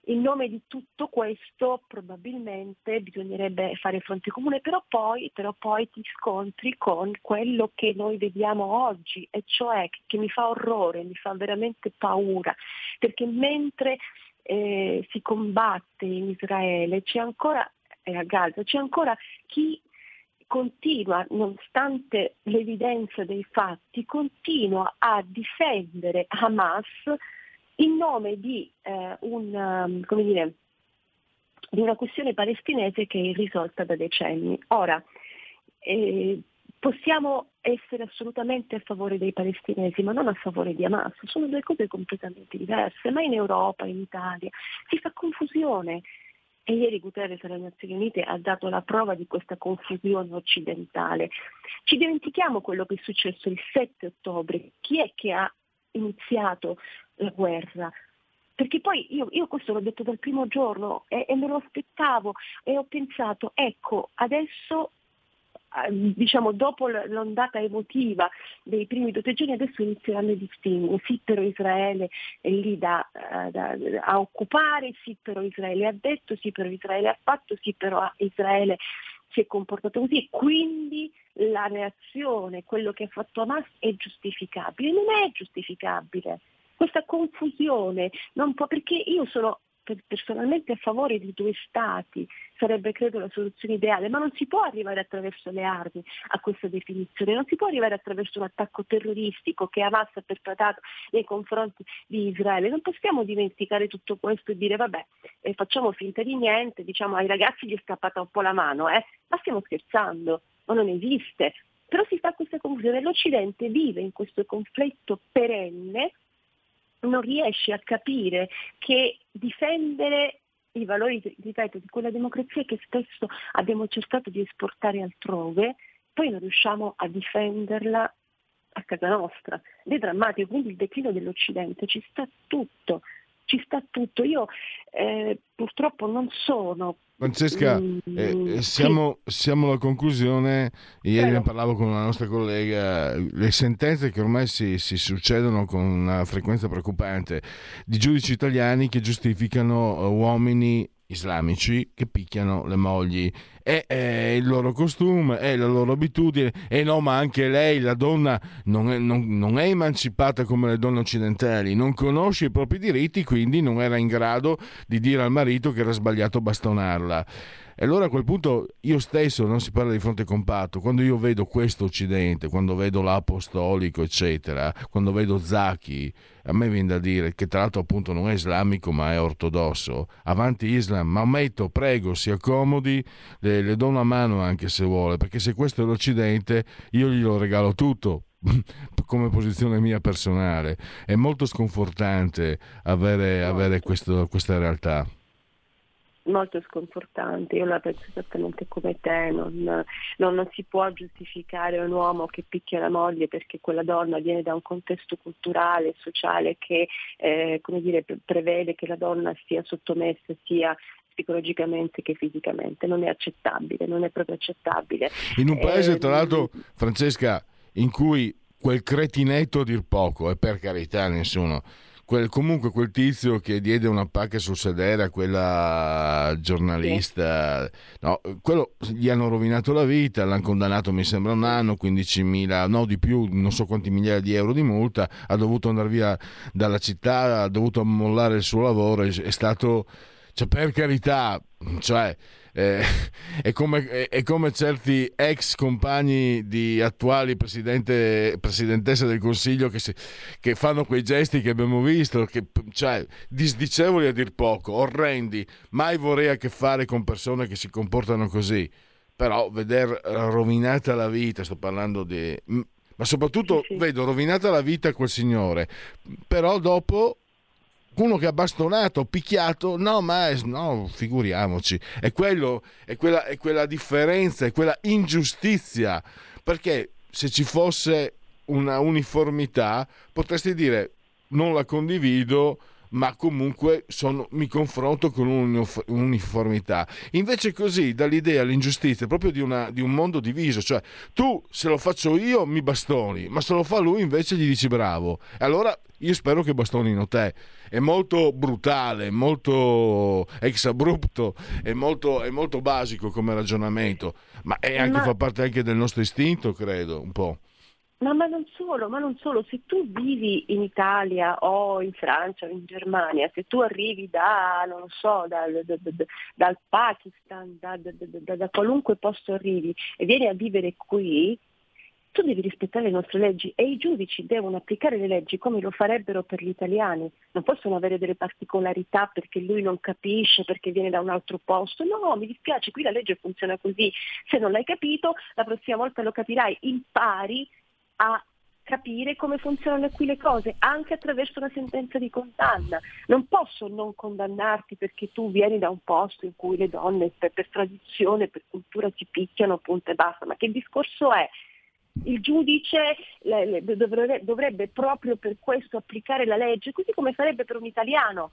in nome di tutto questo probabilmente bisognerebbe fare fronte comune, però poi, però poi ti scontri con quello che noi vediamo oggi, e cioè che, mi fa orrore, mi fa veramente paura, perché mentre eh, si combatte in Israele c'è ancora, e a Gaza, c'è ancora chi continua, nonostante l'evidenza dei fatti, continua a difendere Hamas in nome di, eh, un, um, dire, di, una questione palestinese che è irrisolta da decenni. Ora, eh, possiamo essere assolutamente a favore dei palestinesi, ma non a favore di Hamas, sono due cose completamente diverse, ma in Europa, in Italia, si fa confusione. E ieri Guterres alle Nazioni Unite ha dato la prova di questa confusione occidentale. Ci dimentichiamo quello che è successo il 7 ottobre, chi è che ha iniziato la guerra. Perché poi io, io questo l'ho detto dal primo giorno e, e me lo aspettavo e ho pensato, ecco, adesso ehm, diciamo dopo l'ondata emotiva dei primi due giorni adesso inizieranno i distinguo, sì però Israele è lì da, eh, da, a occupare, sì però Israele ha detto, sì però Israele ha fatto, sì però Israele si è comportato così, quindi la reazione, quello che ha fatto Hamas è giustificabile, non è giustificabile questa confusione, può, perché io sono personalmente a favore di due stati, sarebbe credo la soluzione ideale, ma non si può arrivare attraverso le armi a questa definizione, non si può arrivare attraverso un attacco terroristico che Hamas ha perpetrato nei confronti di Israele. Non possiamo dimenticare tutto questo e dire vabbè, eh, facciamo finta di niente, diciamo ai ragazzi gli è scappata un po' la mano, eh? ma stiamo scherzando, ma non esiste. Però si fa questa confusione, l'Occidente vive in questo conflitto perenne non riesce a capire che difendere i valori, ripeto, di quella democrazia che spesso abbiamo cercato di esportare altrove, poi non riusciamo a difenderla a casa nostra. Ed è drammatico, quindi il declino dell'Occidente ci sta tutto, ci sta tutto. Io eh, purtroppo non sono Francesca, mm, eh, eh, siamo, siamo, alla conclusione. Ieri ne parlavo con una nostra collega. Le sentenze che ormai si, si, succedono con una frequenza preoccupante di giudici italiani che giustificano eh, uomini islamici che picchiano le mogli. È, è, il loro costume, è la loro abitudine. E no, ma anche lei, la donna, non è, non, non è, emancipata come le donne occidentali, non conosce i propri diritti, quindi non era in grado di dire al marito che era sbagliato bastonarla. E allora a quel punto io stesso, non si parla di fronte compatto, quando io vedo questo Occidente, quando vedo l'Apostolico, eccetera, quando vedo Zacchi, a me viene da dire che tra l'altro appunto non è islamico ma è ortodosso, avanti Islam, Maometto, prego, si accomodi, le, le do una mano anche se vuole, perché se questo è l'Occidente io glielo regalo tutto, [laughs] come posizione mia personale. È molto sconfortante avere, avere questo, questa realtà molto sconfortante, io la penso esattamente come te, non, non, non, si può giustificare un uomo che picchia la moglie perché quella donna viene da un contesto culturale, sociale che eh, dire, prevede che la donna sia sottomessa sia psicologicamente che fisicamente, non è accettabile, non è proprio accettabile. In un paese eh, tra l'altro, Francesca, in cui quel cretinetto a dir poco, e per carità nessuno, quel, comunque quel tizio che diede una pacca sul sedere a quella giornalista, no, quello gli hanno rovinato la vita, l'hanno condannato mi sembra un anno, 15.000, no di più, non so quanti migliaia di euro di multa, ha dovuto andare via dalla città, ha dovuto mollare il suo lavoro, è, è stato, cioè, per carità, cioè eh, è, come, è, è, come, certi ex compagni di attuali presidentesse del Consiglio che, si, che, fanno quei gesti che abbiamo visto, che, cioè, disdicevoli a dir poco, orrendi. Mai vorrei a che fare con persone che si comportano così. Però veder rovinata la vita, sto parlando di... Ma soprattutto sì, sì. vedo rovinata la vita quel signore, però dopo uno che ha bastonato, picchiato, no, ma no, figuriamoci, è, quello, è, quella, è quella differenza, è quella ingiustizia, perché se ci fosse una uniformità potresti dire non la condivido, ma comunque sono, mi confronto con un'uniformità. Invece così dà l'idea, l'ingiustizia proprio di, una, di, un mondo diviso, cioè tu se lo faccio io mi bastoni, ma se lo fa lui invece gli dici bravo. E allora io spero che bastonino te. È molto brutale, molto ex abrupto, è molto, è molto basico come ragionamento, ma, anche, ma... fa parte anche del nostro istinto, credo, un po'. Ma, ma, non solo, ma non solo, se tu vivi in Italia o in Francia o in Germania, se tu arrivi da, non so, dal, da, da, dal Pakistan, da, da, qualunque posto arrivi e vieni a vivere qui, tu devi rispettare le nostre leggi e i giudici devono applicare le leggi come lo farebbero per gli italiani. Non possono avere delle particolarità perché lui non capisce, perché viene da un altro posto. No, mi dispiace, qui la legge funziona così. Se non l'hai capito, la prossima volta lo capirai, impari a capire come funzionano qui le cose, anche attraverso una sentenza di condanna. Non posso non condannarti perché tu vieni da un posto in cui le donne per, per tradizione, per cultura si picchiano, punto e basta. Ma che discorso è? Il giudice le, le, dovrebbe, dovrebbe proprio per questo applicare la legge, così come farebbe per un italiano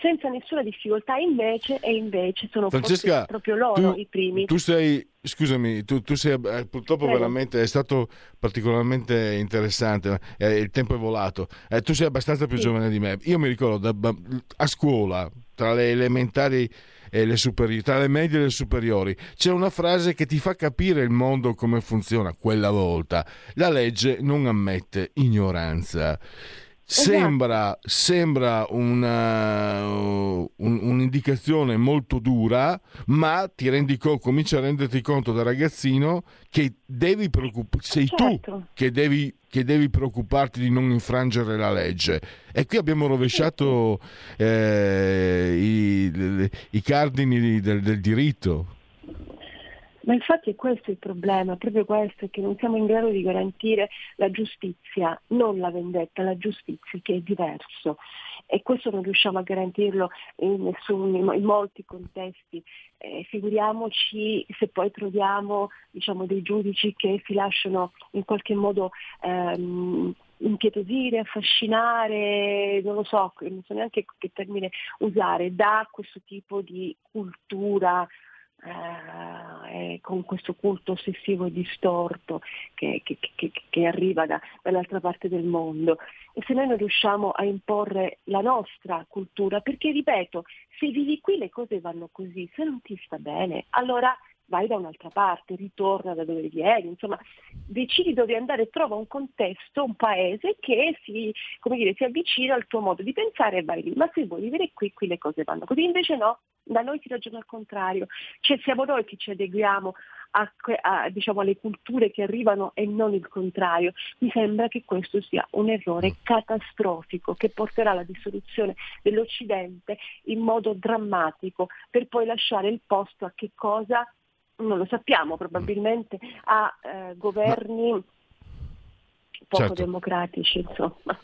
senza nessuna difficoltà invece e invece sono Francesca, proprio loro tu, i primi. Tu sei, scusami, tu, tu sei eh, purtroppo Prego. veramente, è stato particolarmente interessante, eh, il tempo è volato, eh, tu sei abbastanza più sì. giovane di me, io mi ricordo da, a scuola, tra le elementari e le superiori, tra le medie e le superiori, c'è una frase che ti fa capire il mondo come funziona quella volta, la legge non ammette ignoranza. Sembra, esatto. sembra una, un, un'indicazione molto dura, ma ti rendi conto, cominci a renderti conto da ragazzino che devi preoccuparti, sei certo. tu che devi, che devi, preoccuparti di non infrangere la legge. E qui abbiamo rovesciato eh, i, i, cardini del, del diritto. Ma infatti è questo il problema, proprio questo, che non siamo in grado di garantire la giustizia, non la vendetta, la giustizia che è diverso. E questo non riusciamo a garantirlo in, nessun, in molti contesti. Eh, figuriamoci se poi troviamo diciamo, dei giudici che si lasciano in qualche modo ehm, impietosire, affascinare, non lo so, non so neanche che termine usare, da questo tipo di cultura eh, con questo culto ossessivo e distorto che, che, che, che arriva da, dall'altra parte del mondo. E se noi non riusciamo a imporre la nostra cultura, perché ripeto, se vivi qui le cose vanno così, se non ti sta bene, allora vai da un'altra parte, ritorna da dove vieni, insomma, decidi dove andare, trova un contesto, un paese che si, dire, si avvicina al tuo modo di pensare e vai lì. Ma se vuoi vivere qui, qui le cose vanno così, invece no, da noi si ragiona al contrario, cioè siamo noi che ci adeguiamo a, a, diciamo, alle culture che arrivano e non il contrario. Mi sembra che questo sia un errore catastrofico che porterà alla dissoluzione dell'Occidente in modo drammatico per poi lasciare il posto a che cosa? Non lo sappiamo, probabilmente a eh, governi poco certo. democratici, insomma.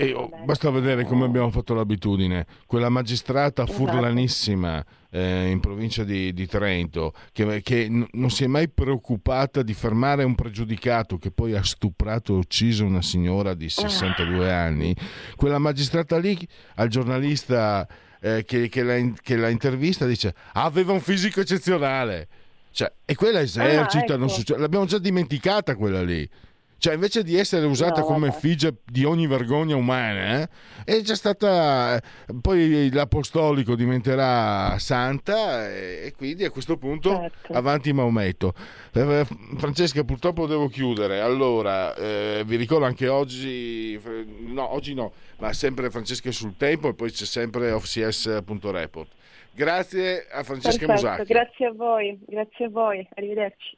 E oh, basta vedere come abbiamo fatto l'abitudine. Quella magistrata esatto. furlanissima eh, in provincia di, di Trento, che, che n- non si è mai preoccupata di fermare un pregiudicato che poi ha stuprato e ucciso una signora di 62 ah. anni, quella magistrata lì al giornalista eh, che, che, la, che, la, intervista dice aveva un fisico eccezionale. Cioè, e quella esercita, ah, ecco. succe- l'abbiamo già dimenticata quella lì. Cioè, invece di essere usata No, come figia di ogni vergogna umana, eh, è già stata. Poi l'apostolico diventerà santa, e, e quindi a questo punto Certo. avanti Maometto. Eh, Francesca, purtroppo devo chiudere. Allora, eh, vi ricordo anche oggi, no, oggi no, ma sempre Francesca sul tempo e poi c'è sempre offcs.report. Grazie a Francesca Perfetto, Musacchio. grazie a voi, grazie a voi, arrivederci.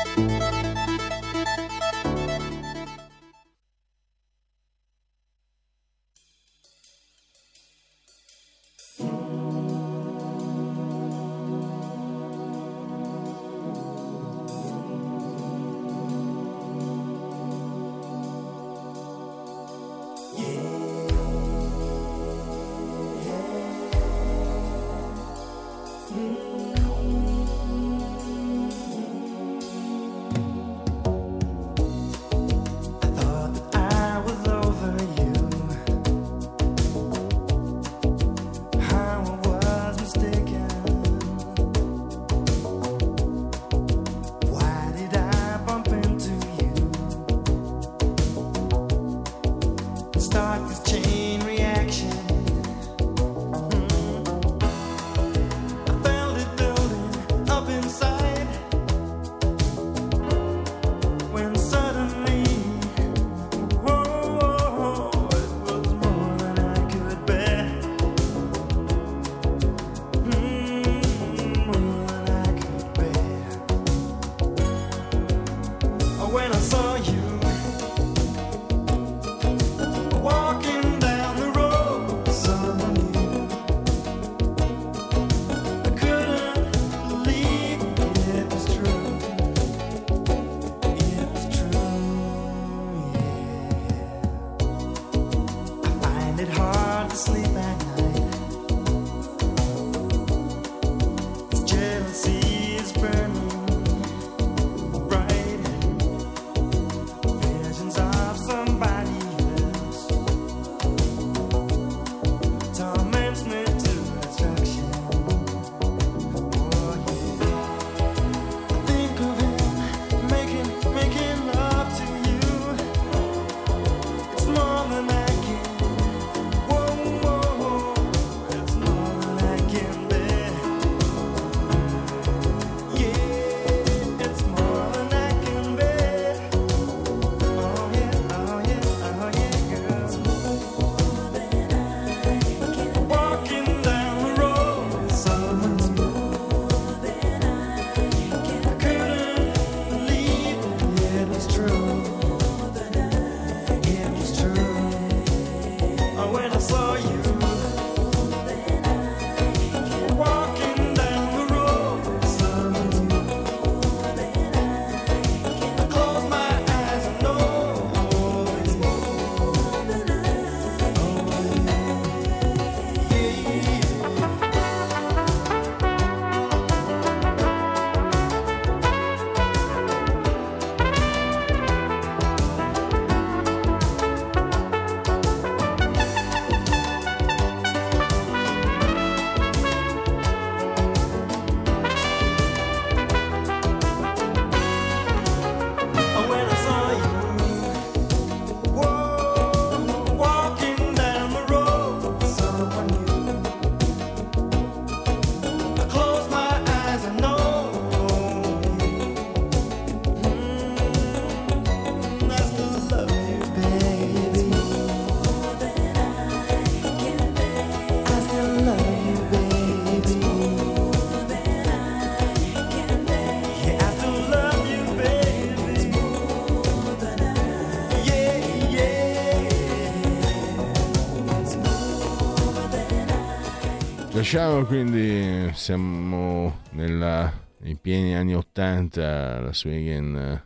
Lasciamo quindi, siamo nella, nei pieni anni 80, la Sweden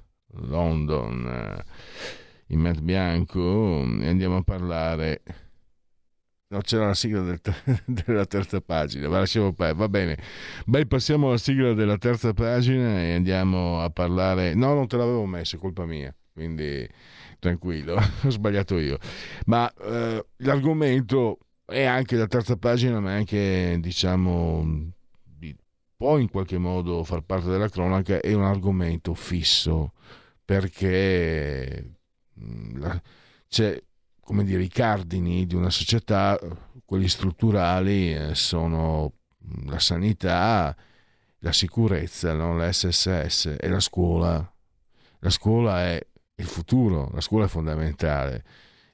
London, in Matt Bianco, e andiamo a parlare... No, c'era la sigla del, [laughs] della terza pagina, ma lasciamo perdere, va bene. Beh, passiamo alla sigla della terza pagina e andiamo a parlare... No, non te l'avevo messo, è colpa mia, quindi tranquillo, [laughs] ho sbagliato io. Ma eh, l'argomento è anche la terza pagina, ma è anche, diciamo, può in qualche modo far parte della cronaca, è un argomento fisso, perché mm, c'è, come dire, i cardini di una società, quelli strutturali, eh, sono mm, la sanità, la sicurezza, no? la SSS e la scuola. La scuola è il futuro, la scuola è fondamentale.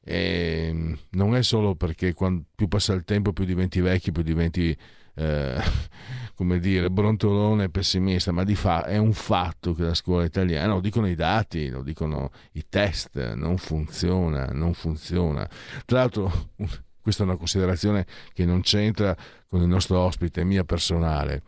E mm, non è solo perché quando più passa il tempo più diventi vecchio, più diventi eh, [laughs] come dire brontolone pessimista, ma di fa- è un fatto che la scuola italiana, lo dicono i dati, lo dicono i test, non funziona, non funziona. Tra l'altro [laughs] questa è una considerazione che non c'entra con il nostro ospite, mia personale.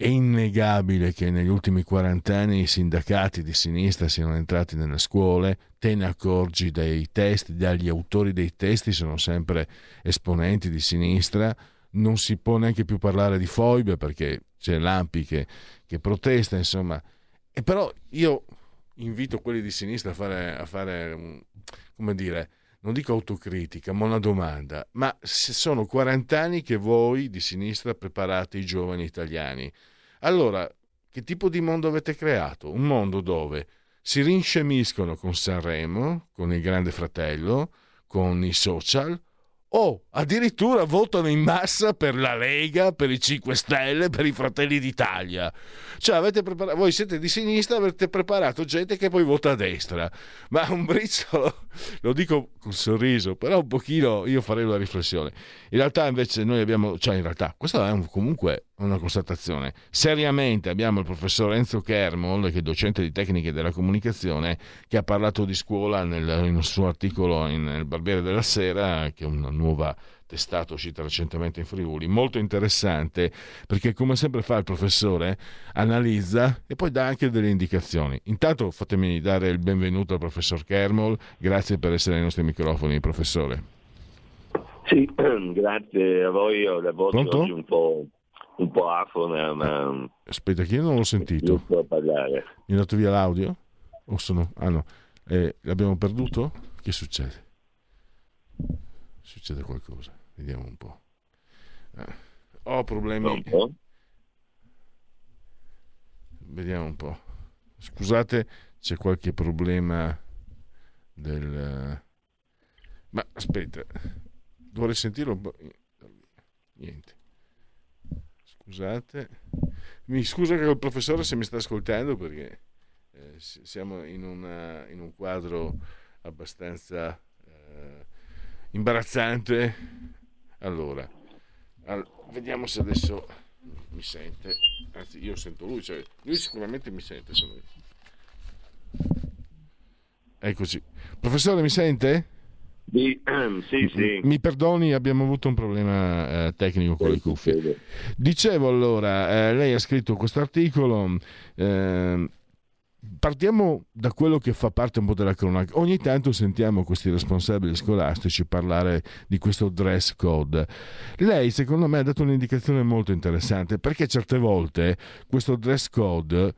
È innegabile che negli ultimi 40 anni i sindacati di sinistra siano entrati nelle scuole, te ne accorgi dai testi, dagli autori dei testi sono sempre esponenti di sinistra, non si può neanche più parlare di foibe perché c'è Lampi che, che protesta, insomma. E però io invito quelli di sinistra a fare, a fare come dire, non dico autocritica, ma una domanda. Ma se sono 40 anni che voi di sinistra preparate i giovani italiani, allora che tipo di mondo avete creato? Un mondo dove si rinscemiscono con Sanremo, con il Grande Fratello, con i social, o addirittura votano in massa per la Lega, per i 5 Stelle, per i Fratelli d'Italia. Cioè, preparato, voi siete di sinistra, avete preparato gente che poi vota a destra. Ma un briciolo, [laughs] lo dico con sorriso, però un pochino io farei una riflessione. In realtà invece noi abbiamo, cioè in realtà, questa è un, comunque una constatazione. Seriamente abbiamo il professor Enzo Kermol, che è docente di tecniche della comunicazione, che ha parlato di scuola nel, un suo articolo in Il Barbiere della Sera, che è una nuova testata uscita recentemente in Friuli, molto interessante perché come sempre fa il professore, analizza e poi dà anche delle indicazioni. Intanto fatemi dare il benvenuto al professor Kermol, grazie per essere ai nostri microfoni, professore. Sì, [clears throat] grazie a voi, la voce Pronto? oggi un po' un po' afona, ma... Aspetta, che io non l'ho sentito. Parlare. Mi è andato via l'audio? O sono... Ah no, eh, l'abbiamo perduto? Che succede? Succede qualcosa, vediamo un po'. Eh, ho problemi... Un Vediamo un po'. Scusate, c'è qualche problema del... Ma aspetta, dovrei sentirlo... Niente. Scusate. Mi scusa che il professore se mi sta ascoltando perché eh, siamo in, una, in, un quadro abbastanza eh, imbarazzante. Allora, all- vediamo se adesso mi sente. Anzi, io sento lui, cioè lui sicuramente mi sente. Eccoci. Professore, mi sente? Sì, sì, sì. Mi perdoni, abbiamo avuto un problema eh, tecnico con le cuffie. Dicevo allora, eh, lei ha scritto questo articolo. Eh, partiamo da quello che fa parte un po' della cronaca. Ogni tanto sentiamo questi responsabili scolastici parlare di questo dress code. Lei, secondo me, ha dato un'indicazione molto interessante perché certe volte questo dress code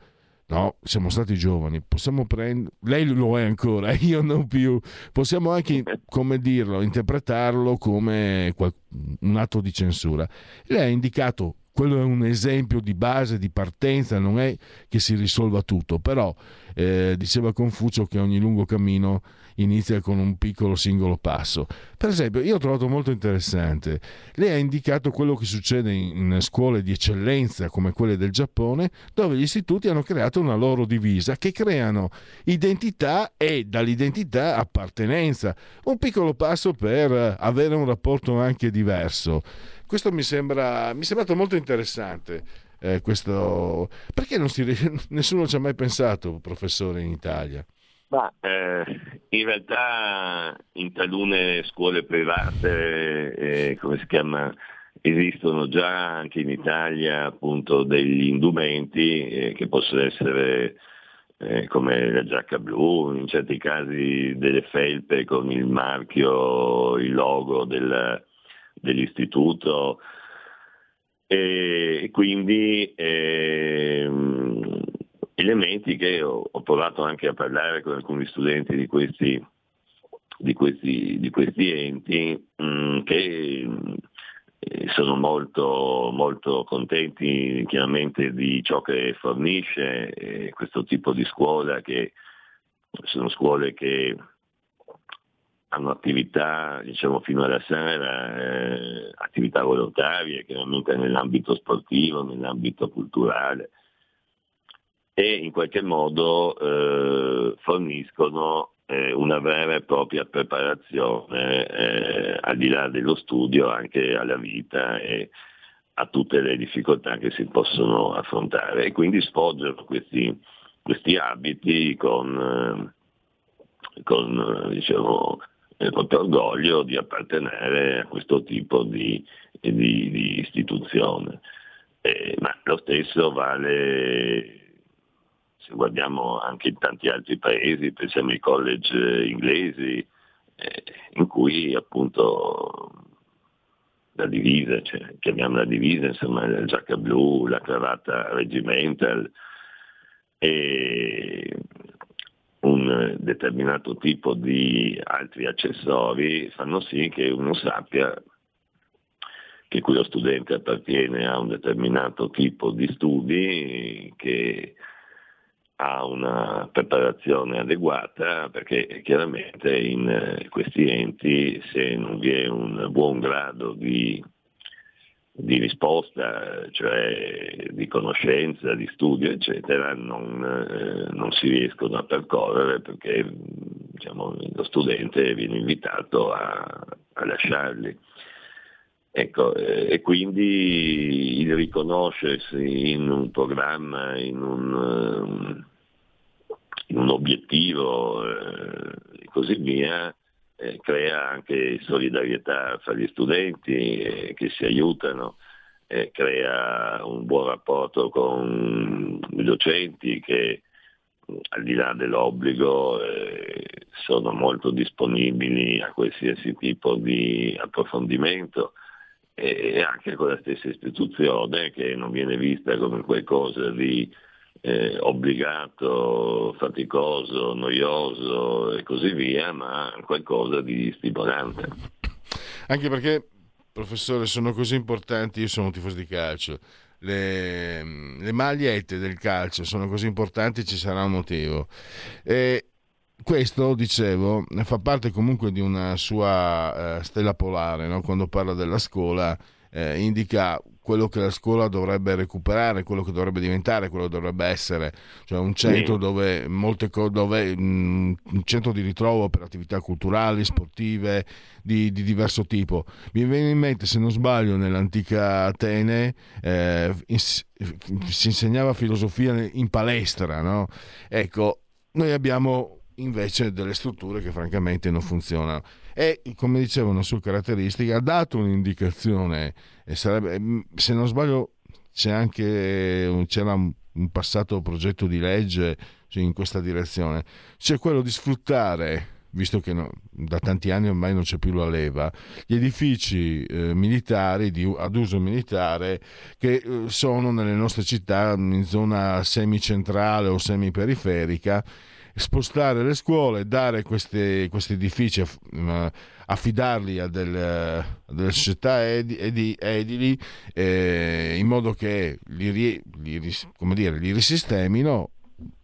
No, siamo stati giovani, possiamo prendere, lei lo è ancora, [laughs] io non più, possiamo anche, come dirlo, interpretarlo come un atto di censura. Lei ha indicato, quello è un esempio di base, di partenza, non è che si risolva tutto, però eh, diceva Confucio che ogni lungo cammino inizia con un piccolo singolo passo. Per esempio, io ho trovato molto interessante, lei ha indicato quello che succede in scuole di eccellenza come quelle del Giappone, dove gli istituti hanno creato una loro divisa che creano identità e dall'identità appartenenza, un piccolo passo per avere un rapporto anche diverso. Questo mi sembra mi è sembrato molto interessante. Eh, questo... Perché si... [laughs] nessuno ci ha mai pensato, professore, in Italia? Ma eh, in realtà in talune scuole private, eh, come si chiama, esistono già anche in Italia appunto degli indumenti eh, che possono essere eh, come la giacca blu, in certi casi delle felpe con il marchio, il logo del, dell'istituto e quindi ehm, elementi che ho, ho, provato anche a parlare con alcuni studenti di questi, di questi, di questi enti mh, mm, che eh, sono molto, molto contenti chiaramente di ciò che fornisce eh, questo tipo di scuola che sono scuole che hanno attività diciamo fino alla sera, eh, attività volontarie chiaramente nell'ambito sportivo, nell'ambito culturale e in qualche modo eh, forniscono eh, una vera e propria preparazione eh, al di là dello studio anche alla vita e a tutte le difficoltà che si possono affrontare. E quindi sfoggiano questi, questi abiti con, eh, con diciamo, il proprio orgoglio di appartenere a questo tipo di, di, di istituzione. Eh, ma lo stesso vale se guardiamo anche in tanti altri paesi, pensiamo ai college inglesi, eh, in cui appunto la divisa, cioè, chiamiamo la divisa, insomma la giacca blu, la cravatta regimental e un determinato tipo di altri accessori fanno sì che uno sappia che quello studente appartiene a un determinato tipo di studi che ha una preparazione adeguata perché chiaramente in eh, questi enti se non vi è un buon grado di, di risposta, cioè di conoscenza, di studio, eccetera, non, eh, non si riescono a percorrere perché diciamo, lo studente viene invitato a, a lasciarli. Ecco, eh, e quindi il riconoscersi in un programma, in un, in un obiettivo eh, e così via, eh, crea anche solidarietà fra gli studenti eh, che si aiutano, eh, crea un buon rapporto con i docenti che al di là dell'obbligo eh, sono molto disponibili a qualsiasi tipo di approfondimento e anche con la stessa istituzione che non viene vista come qualcosa di eh, obbligato, faticoso, noioso e così via, ma qualcosa di stimolante. Anche perché, professore, sono così importanti, io sono un tifoso di calcio, le, le magliette del calcio sono così importanti, ci sarà un motivo. E questo, dicevo, fa parte comunque di una sua eh, stella polare, no? quando parla della scuola, eh, indica quello che la scuola dovrebbe recuperare, quello che dovrebbe diventare, quello che dovrebbe essere, cioè un centro dove molte co- dove, mh, mm, un centro di ritrovo per attività culturali, sportive di, di, diverso tipo. Mi viene in mente, se non sbaglio, nell'antica Atene eh, in, si insegnava filosofia in palestra, no? Ecco, noi abbiamo invece delle strutture che francamente non funzionano e come dicevo una sua caratteristica ha dato un'indicazione e sarebbe, mm, se non sbaglio c'è anche c'era un passato progetto di legge in questa direzione. C'è quello di sfruttare visto che no, da tanti anni ormai non c'è più la leva, gli edifici eh, militari di, ad uso militare che eh, sono nelle nostre città in zona semicentrale o semiperiferica spostare le scuole, dare questi, questi edifici, affidarli a delle, a delle società edi, edili eh, in modo che li, li, dire, li risistemino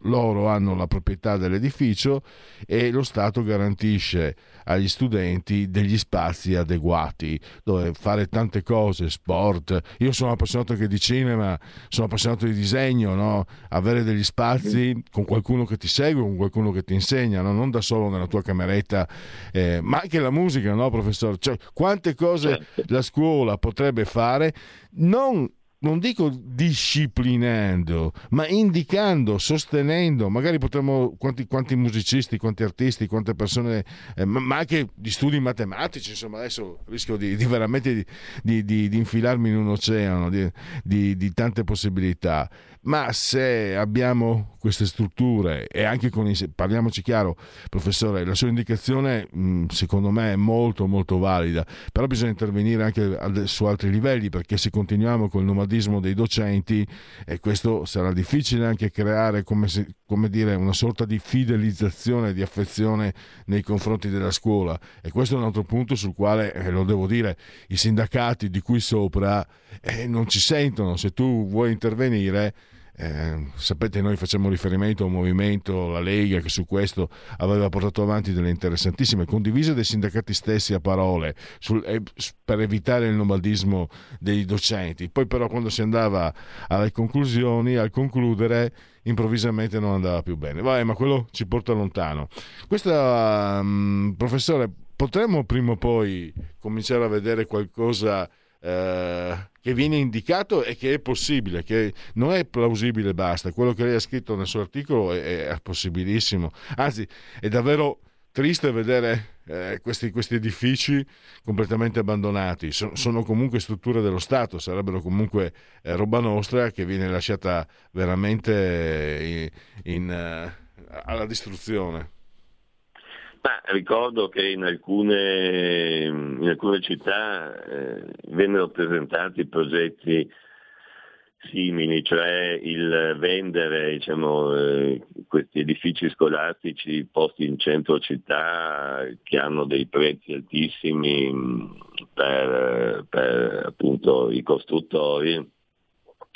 loro hanno la proprietà dell'edificio e lo Stato garantisce agli studenti degli spazi adeguati dove fare tante cose, sport. Io sono appassionato anche di cinema, sono appassionato di disegno, no? avere degli spazi con qualcuno che ti segue, con qualcuno che ti insegna, no? non da solo nella tua cameretta, eh, ma anche la musica, no, professore? Cioè, quante cose certo. la scuola potrebbe fare, non non dico disciplinando, ma indicando, sostenendo, magari potremmo, quanti, quanti musicisti, quanti artisti, quante persone, eh, ma, anche di studi matematici, insomma adesso rischio di, di veramente di, di, di, infilarmi in un oceano di, tante possibilità, ma se abbiamo queste strutture e anche con, parliamoci chiaro, professore, la sua indicazione secondo me è molto molto valida, però bisogna intervenire anche su altri livelli perché se continuiamo con il nomadismo dei docenti e questo sarà difficile anche creare come, se, come dire, una sorta di fidelizzazione, di affezione nei confronti della scuola. E questo è un altro punto sul quale, eh, lo devo dire, i sindacati di qui sopra eh, non ci sentono, se tu vuoi intervenire eh, sapete, noi facciamo riferimento a un movimento, la Lega, che su questo aveva portato avanti delle interessantissime, condivise dai sindacati stessi a parole, sul, eh, per evitare il nomadismo dei docenti. Poi però quando si andava alle conclusioni, al concludere, improvvisamente non andava più bene. Vai, ma quello ci porta lontano. Questa, um, professore, potremmo prima o poi cominciare a vedere qualcosa eh, che viene indicato e che è possibile, che non è plausibile basta. Quello che lei ha scritto nel suo articolo è, è possibilissimo. Anzi, è davvero triste vedere eh, questi, questi, edifici completamente abbandonati. So, sono comunque strutture dello Stato, sarebbero comunque eh, roba nostra che viene lasciata veramente in, in, uh, alla distruzione. Ma ricordo che in alcune, in alcune città eh, vennero presentati progetti simili, cioè il vendere diciamo, eh, questi edifici scolastici posti in centro città che hanno dei prezzi altissimi mm, per, per appunto i costruttori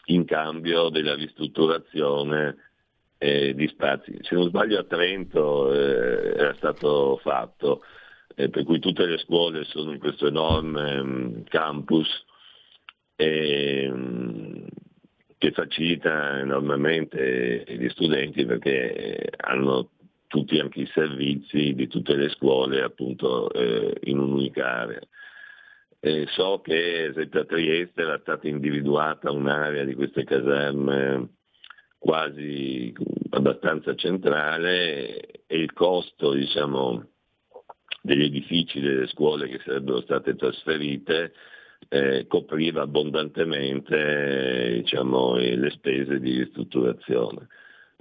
in cambio della ristrutturazione eh, di spazi. Se non sbaglio a Trento eh, era stato fatto, eh, per cui tutte le scuole sono in questo enorme um, campus um, che facilita enormemente gli studenti perché hanno tutti anche i servizi di tutte le scuole appunto eh, in un'unica area. Eh, so che esempio a Trieste era stata individuata un'area di queste caserme quasi abbastanza centrale e il costo diciamo, degli edifici delle scuole che sarebbero state trasferite eh, copriva abbondantemente diciamo, le spese di ristrutturazione.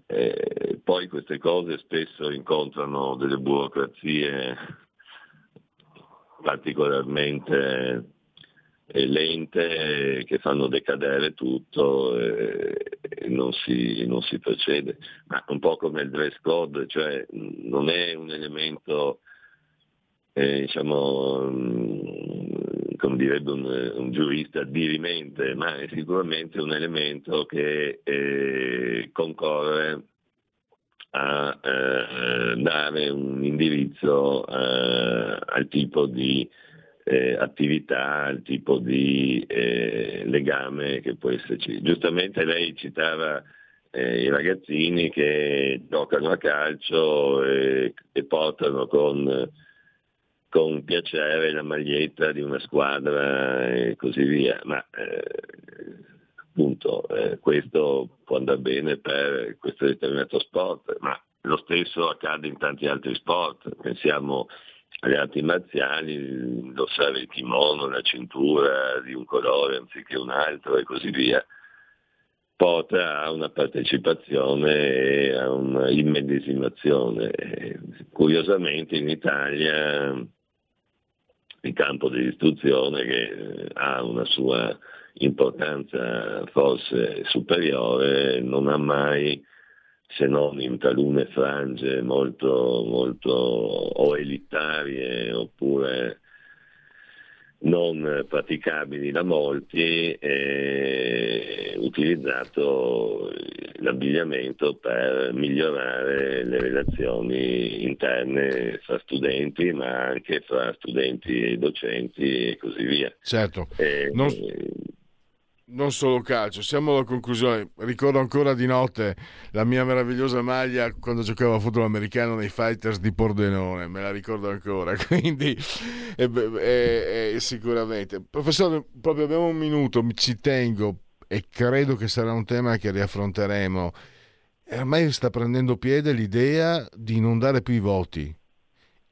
Eh, poi queste cose spesso incontrano delle burocrazie particolarmente lente che fanno decadere tutto e, non, si, non, si, procede. Ma un po' come il dress code, cioè non è un elemento, eh, diciamo, mm, come direbbe un, un, giurista, dirimente, ma è sicuramente un elemento che eh, concorre a eh, dare un indirizzo eh, al tipo di eh, attività, il tipo di eh, legame che può esserci. Giustamente lei citava eh, i ragazzini che giocano a calcio e, e portano con, con, piacere la maglietta di una squadra e così via, ma eh, appunto eh, questo può andare bene per questo determinato sport, ma lo stesso accade in tanti altri sport, pensiamo le arti marziali, indossare il kimono, la cintura di un colore anziché un altro e così via, porta a una partecipazione e a un'immedesimazione. Curiosamente in Italia il campo dell'istruzione che ha una sua importanza forse superiore non ha mai se non in talune frange molto, molto o elitarie oppure non praticabili da molti, è utilizzato l'abbigliamento per migliorare le relazioni interne fra studenti, ma anche fra studenti e docenti e così via. Certo. E, non non solo calcio, siamo alla conclusione. Ricordo ancora di notte la mia meravigliosa maglia quando giocavo a football americano nei Fighters di Pordenone, me la ricordo ancora, [laughs] quindi è, è, è sicuramente. Professore, proprio abbiamo un minuto, ci tengo. e credo che sarà un tema che riaffronteremo. Ormai sta prendendo piede l'idea di non dare più i voti.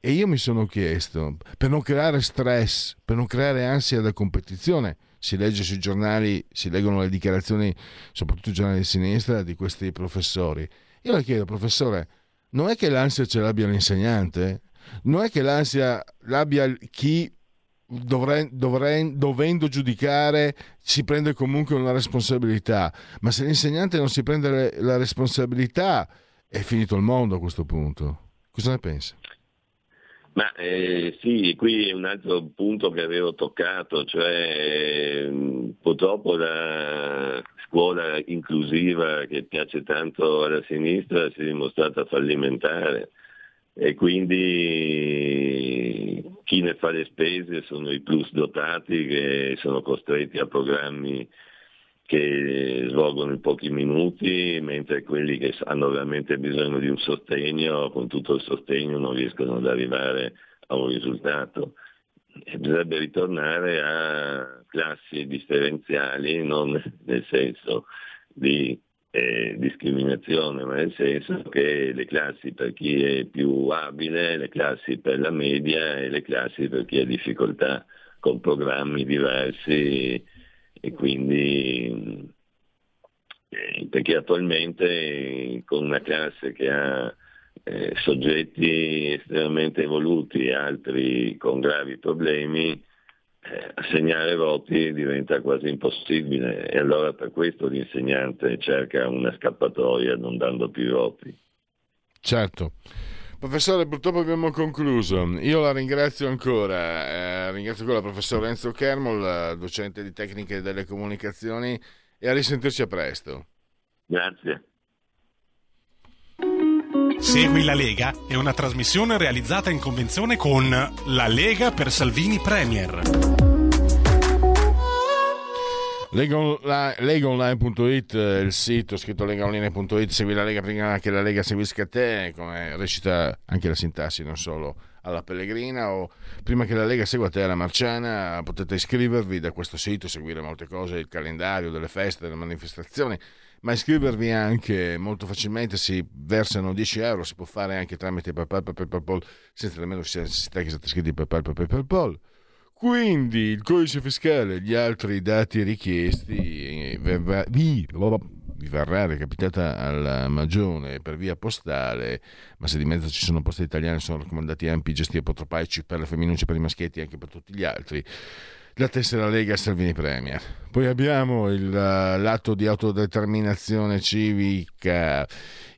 E io mi sono chiesto, per non creare stress, per non creare ansia da competizione, si legge sui giornali, si leggono le dichiarazioni, soprattutto i giornali di sinistra, di questi professori. Io le chiedo, professore, non è che l'ansia ce l'abbia l'insegnante? Non è che l'ansia l'abbia chi dovrei, dovrei, dovendo giudicare si prende comunque una responsabilità, ma se l'insegnante non si prende la responsabilità è finito il mondo a questo punto. Cosa ne pensa? Ma eh, sì, qui è un altro punto che avevo toccato, cioè eh, purtroppo la scuola inclusiva che piace tanto alla sinistra si è dimostrata fallimentare e quindi chi ne fa le spese sono i plus dotati che sono costretti a programmi che svolgono in pochi minuti, mentre quelli che hanno veramente bisogno di un sostegno, con tutto il sostegno non riescono ad arrivare a un risultato. E bisognerebbe ritornare a classi differenziali, non nel senso di eh, discriminazione, ma nel senso che le classi per chi è più abile, le classi per la media e le classi per chi ha difficoltà con programmi diversi e quindi eh, perché attualmente con una classe che ha eh, soggetti estremamente evoluti e altri con gravi problemi, eh, assegnare voti diventa quasi impossibile e allora per questo l'insegnante cerca una scappatoia non dando più voti. Certo. Professore, purtroppo abbiamo concluso. Io la ringrazio ancora. Eh, ringrazio ancora il professor Enzo Kermol, docente di tecniche delle comunicazioni, e a risentirci a presto. Grazie. Segui la Lega è una trasmissione realizzata in convenzione con La Lega per Salvini Premier. Legaonline.it è il sito scritto legaonline.it segui la Lega prima che la Lega seguisca te come recita anche la sintassi non solo alla Pellegrina o prima che la Lega segua te alla Marciana potete iscrivervi da questo sito seguire molte cose il calendario delle feste delle manifestazioni ma iscrivervi anche molto facilmente si versano 10 euro si può fare anche tramite PayPal, PayPal senza nemmeno necessità che siate iscritti PayPal, PayPal, PayPal quindi il codice fiscale e gli altri dati richiesti vi, vi verrà recapitata alla Magione per via postale, ma se di mezzo ci sono poste italiane sono raccomandati ampi gesti apotropaici per le femminucce, per i maschietti e anche per tutti gli altri la tessera Lega Salvini Premier. Poi abbiamo il, uh, l'atto di autodeterminazione civica,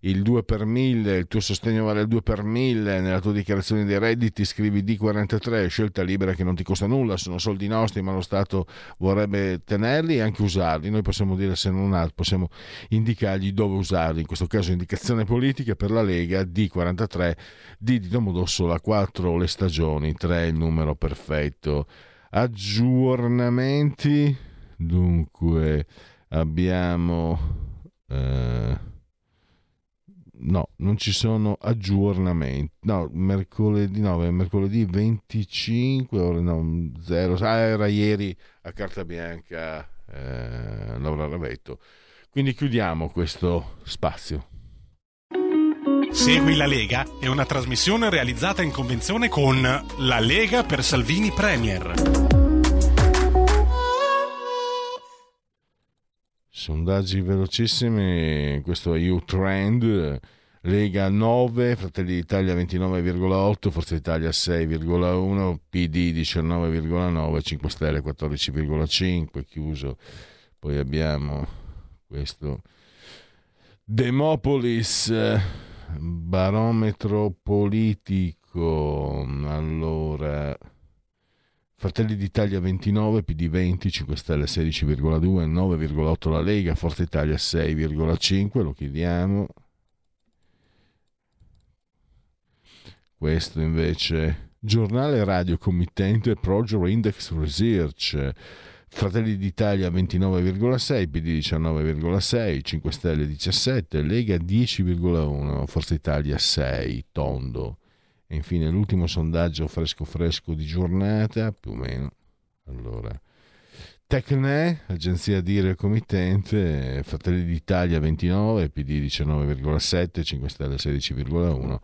il 2 per 1000, il tuo sostegno vale il 2 per 1000, nella tua dichiarazione dei redditi scrivi D43, scelta libera che non ti costa nulla, sono soldi nostri ma lo Stato vorrebbe tenerli e anche usarli. Noi possiamo dire se non altro, possiamo indicargli dove usarli, in questo caso indicazione politica per la Lega D43, D di Domodossola 4 le stagioni, 3 il numero perfetto aggiornamenti. Dunque abbiamo eh, no non ci sono aggiornamenti. No mercoledì no mercoledì 25 ore no 0 ah, era ieri a carta bianca eh, Laura Ravetto. Quindi chiudiamo questo spazio Segui la Lega è una trasmissione realizzata in convenzione con La Lega per Salvini Premier. Sondaggi velocissimi, questo è U-Trend, Lega 9, Fratelli d'Italia 29,8, Forza Italia 6,1, PD 19,9, 5 Stelle 14,5, chiuso. Poi abbiamo questo Demopolis barometro politico allora Fratelli d'Italia 29, PD 20, 5 Stelle 16,2, 9,8 la Lega, Forza Italia 6,5, lo chiediamo. Questo invece, giornale radio committente Project Index Research, Fratelli d'Italia 29,6, PD 19,6, 5 Stelle 17, Lega 10,1, Forza Italia 6, tondo. E infine l'ultimo sondaggio fresco fresco di giornata, più o meno. Allora, Tecne, agenzia dire committente, Fratelli d'Italia 29, PD 19,7, 5 Stelle 16,1,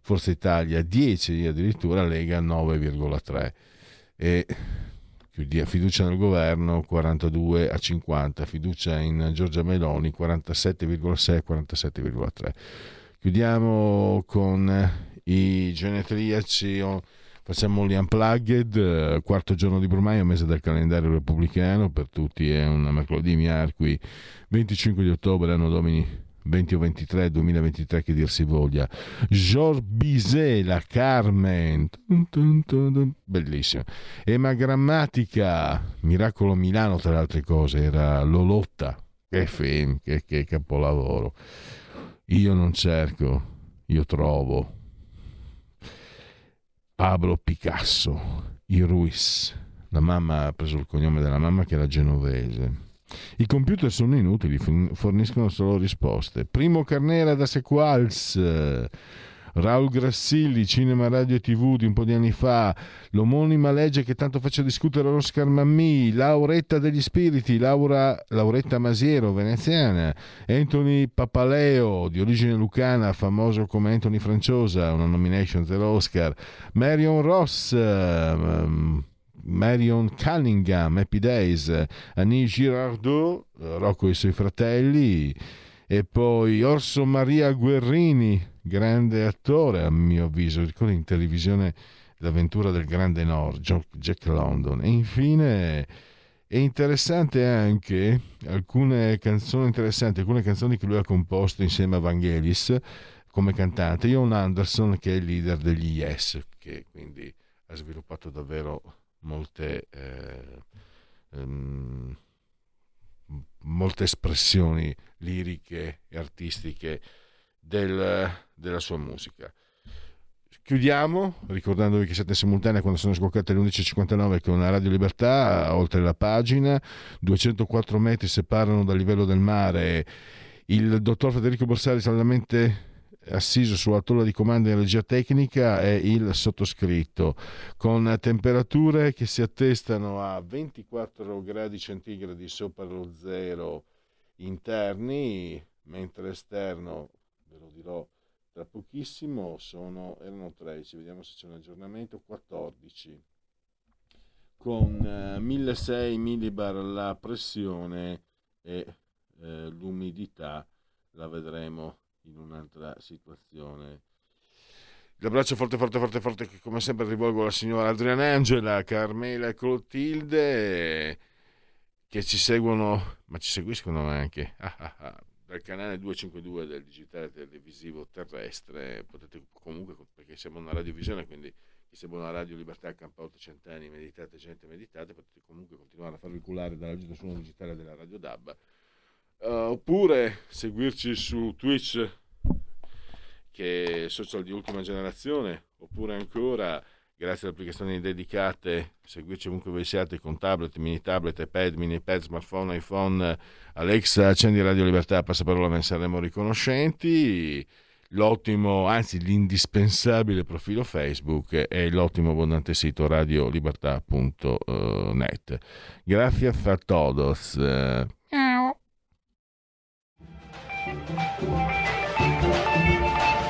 Forza Italia 10 addirittura, Lega 9,3 e fiducia nel governo 42 a 50, fiducia in Giorgia Meloni 47,6 47,3. Chiudiamo con i genetriaci Facciamo gli unplugged, eh, quarto giorno di Brumaio, mese del calendario repubblicano, per tutti è un mercoledì miarqui, 25 di ottobre, anno domini 20 o 23, 2023 che dir si voglia. Georges Bizet, la Carmen, bellissimo. Ema Grammatica, Miracolo Milano tra le altre cose, era Lolotta, che film, che, che capolavoro. Io non cerco, io trovo. Pablo Picasso, i Ruiz. La mamma ha preso il cognome della mamma che era genovese. I computer sono inutili, forniscono solo risposte. Primo Carnera da Sequals. Raul Grassilli, Cinema Radio e TV di un po' di anni fa, l'omonima legge che tanto faccia discutere Oscar Mammì, Lauretta degli Spiriti, Laura, Lauretta Masiero, veneziana, Anthony Papaleo, di origine lucana, famoso come Anthony Franciosa, una nomination dell'Oscar, Marion Ross, um, Marion Cunningham, Happy Days, Annie Girardot, Rocco e i suoi fratelli, e poi Orso Maria Guerrini, grande attore a mio avviso, ricordo in televisione l'avventura del Grande Nord, Jack London. E infine è interessante anche alcune canzoni interessanti, alcune canzoni che lui ha composto insieme a Vangelis come cantante. Ion Anderson che è il leader degli Yes, che quindi ha sviluppato davvero molte... Eh, um, molte espressioni liriche e artistiche del, della sua musica. Chiudiamo ricordandovi che siete in simultanea quando sono scoccate le 11.59 con la Radio Libertà, oltre la pagina, 204 metri separano dal livello del mare il dottor Federico Borsari saldamente assiso sulla tolla di comando in regia tecnica è il sottoscritto, con temperature che si attestano a 24 gradi centigradi sopra lo zero interni, mentre esterno, ve lo dirò tra pochissimo, sono, erano 13, vediamo se c'è un aggiornamento, 14 con eh, 1600 millibar la pressione e eh, l'umidità la vedremo in un'altra situazione. L'abbraccio forte, forte, forte, forte che come sempre rivolgo alla signora Adriana Angela, Carmela e Clotilde che ci seguono, ma ci seguiscono anche [laughs] ah, ah, ah, dal canale 252 del digitale televisivo terrestre. Potete comunque, perché siamo una radiovisione, quindi chi segue una radio Libertà Campa 800 anni, meditate, gente, meditate, potete comunque continuare a farvi culare dalla suono digitale della Radio DAB Uh, oppure seguirci su Twitch, che è social di ultima generazione, oppure ancora, grazie alle applicazioni dedicate, seguirci ovunque voi siate con tablet, mini tablet, iPad, mini iPad, smartphone, iPhone, Alexa, accendi Radio Libertà, passaparola, ne saremo riconoscenti. L'ottimo, anzi l'indispensabile profilo Facebook e l'ottimo abbondante sito radiolibertà.net. Grazie a todos.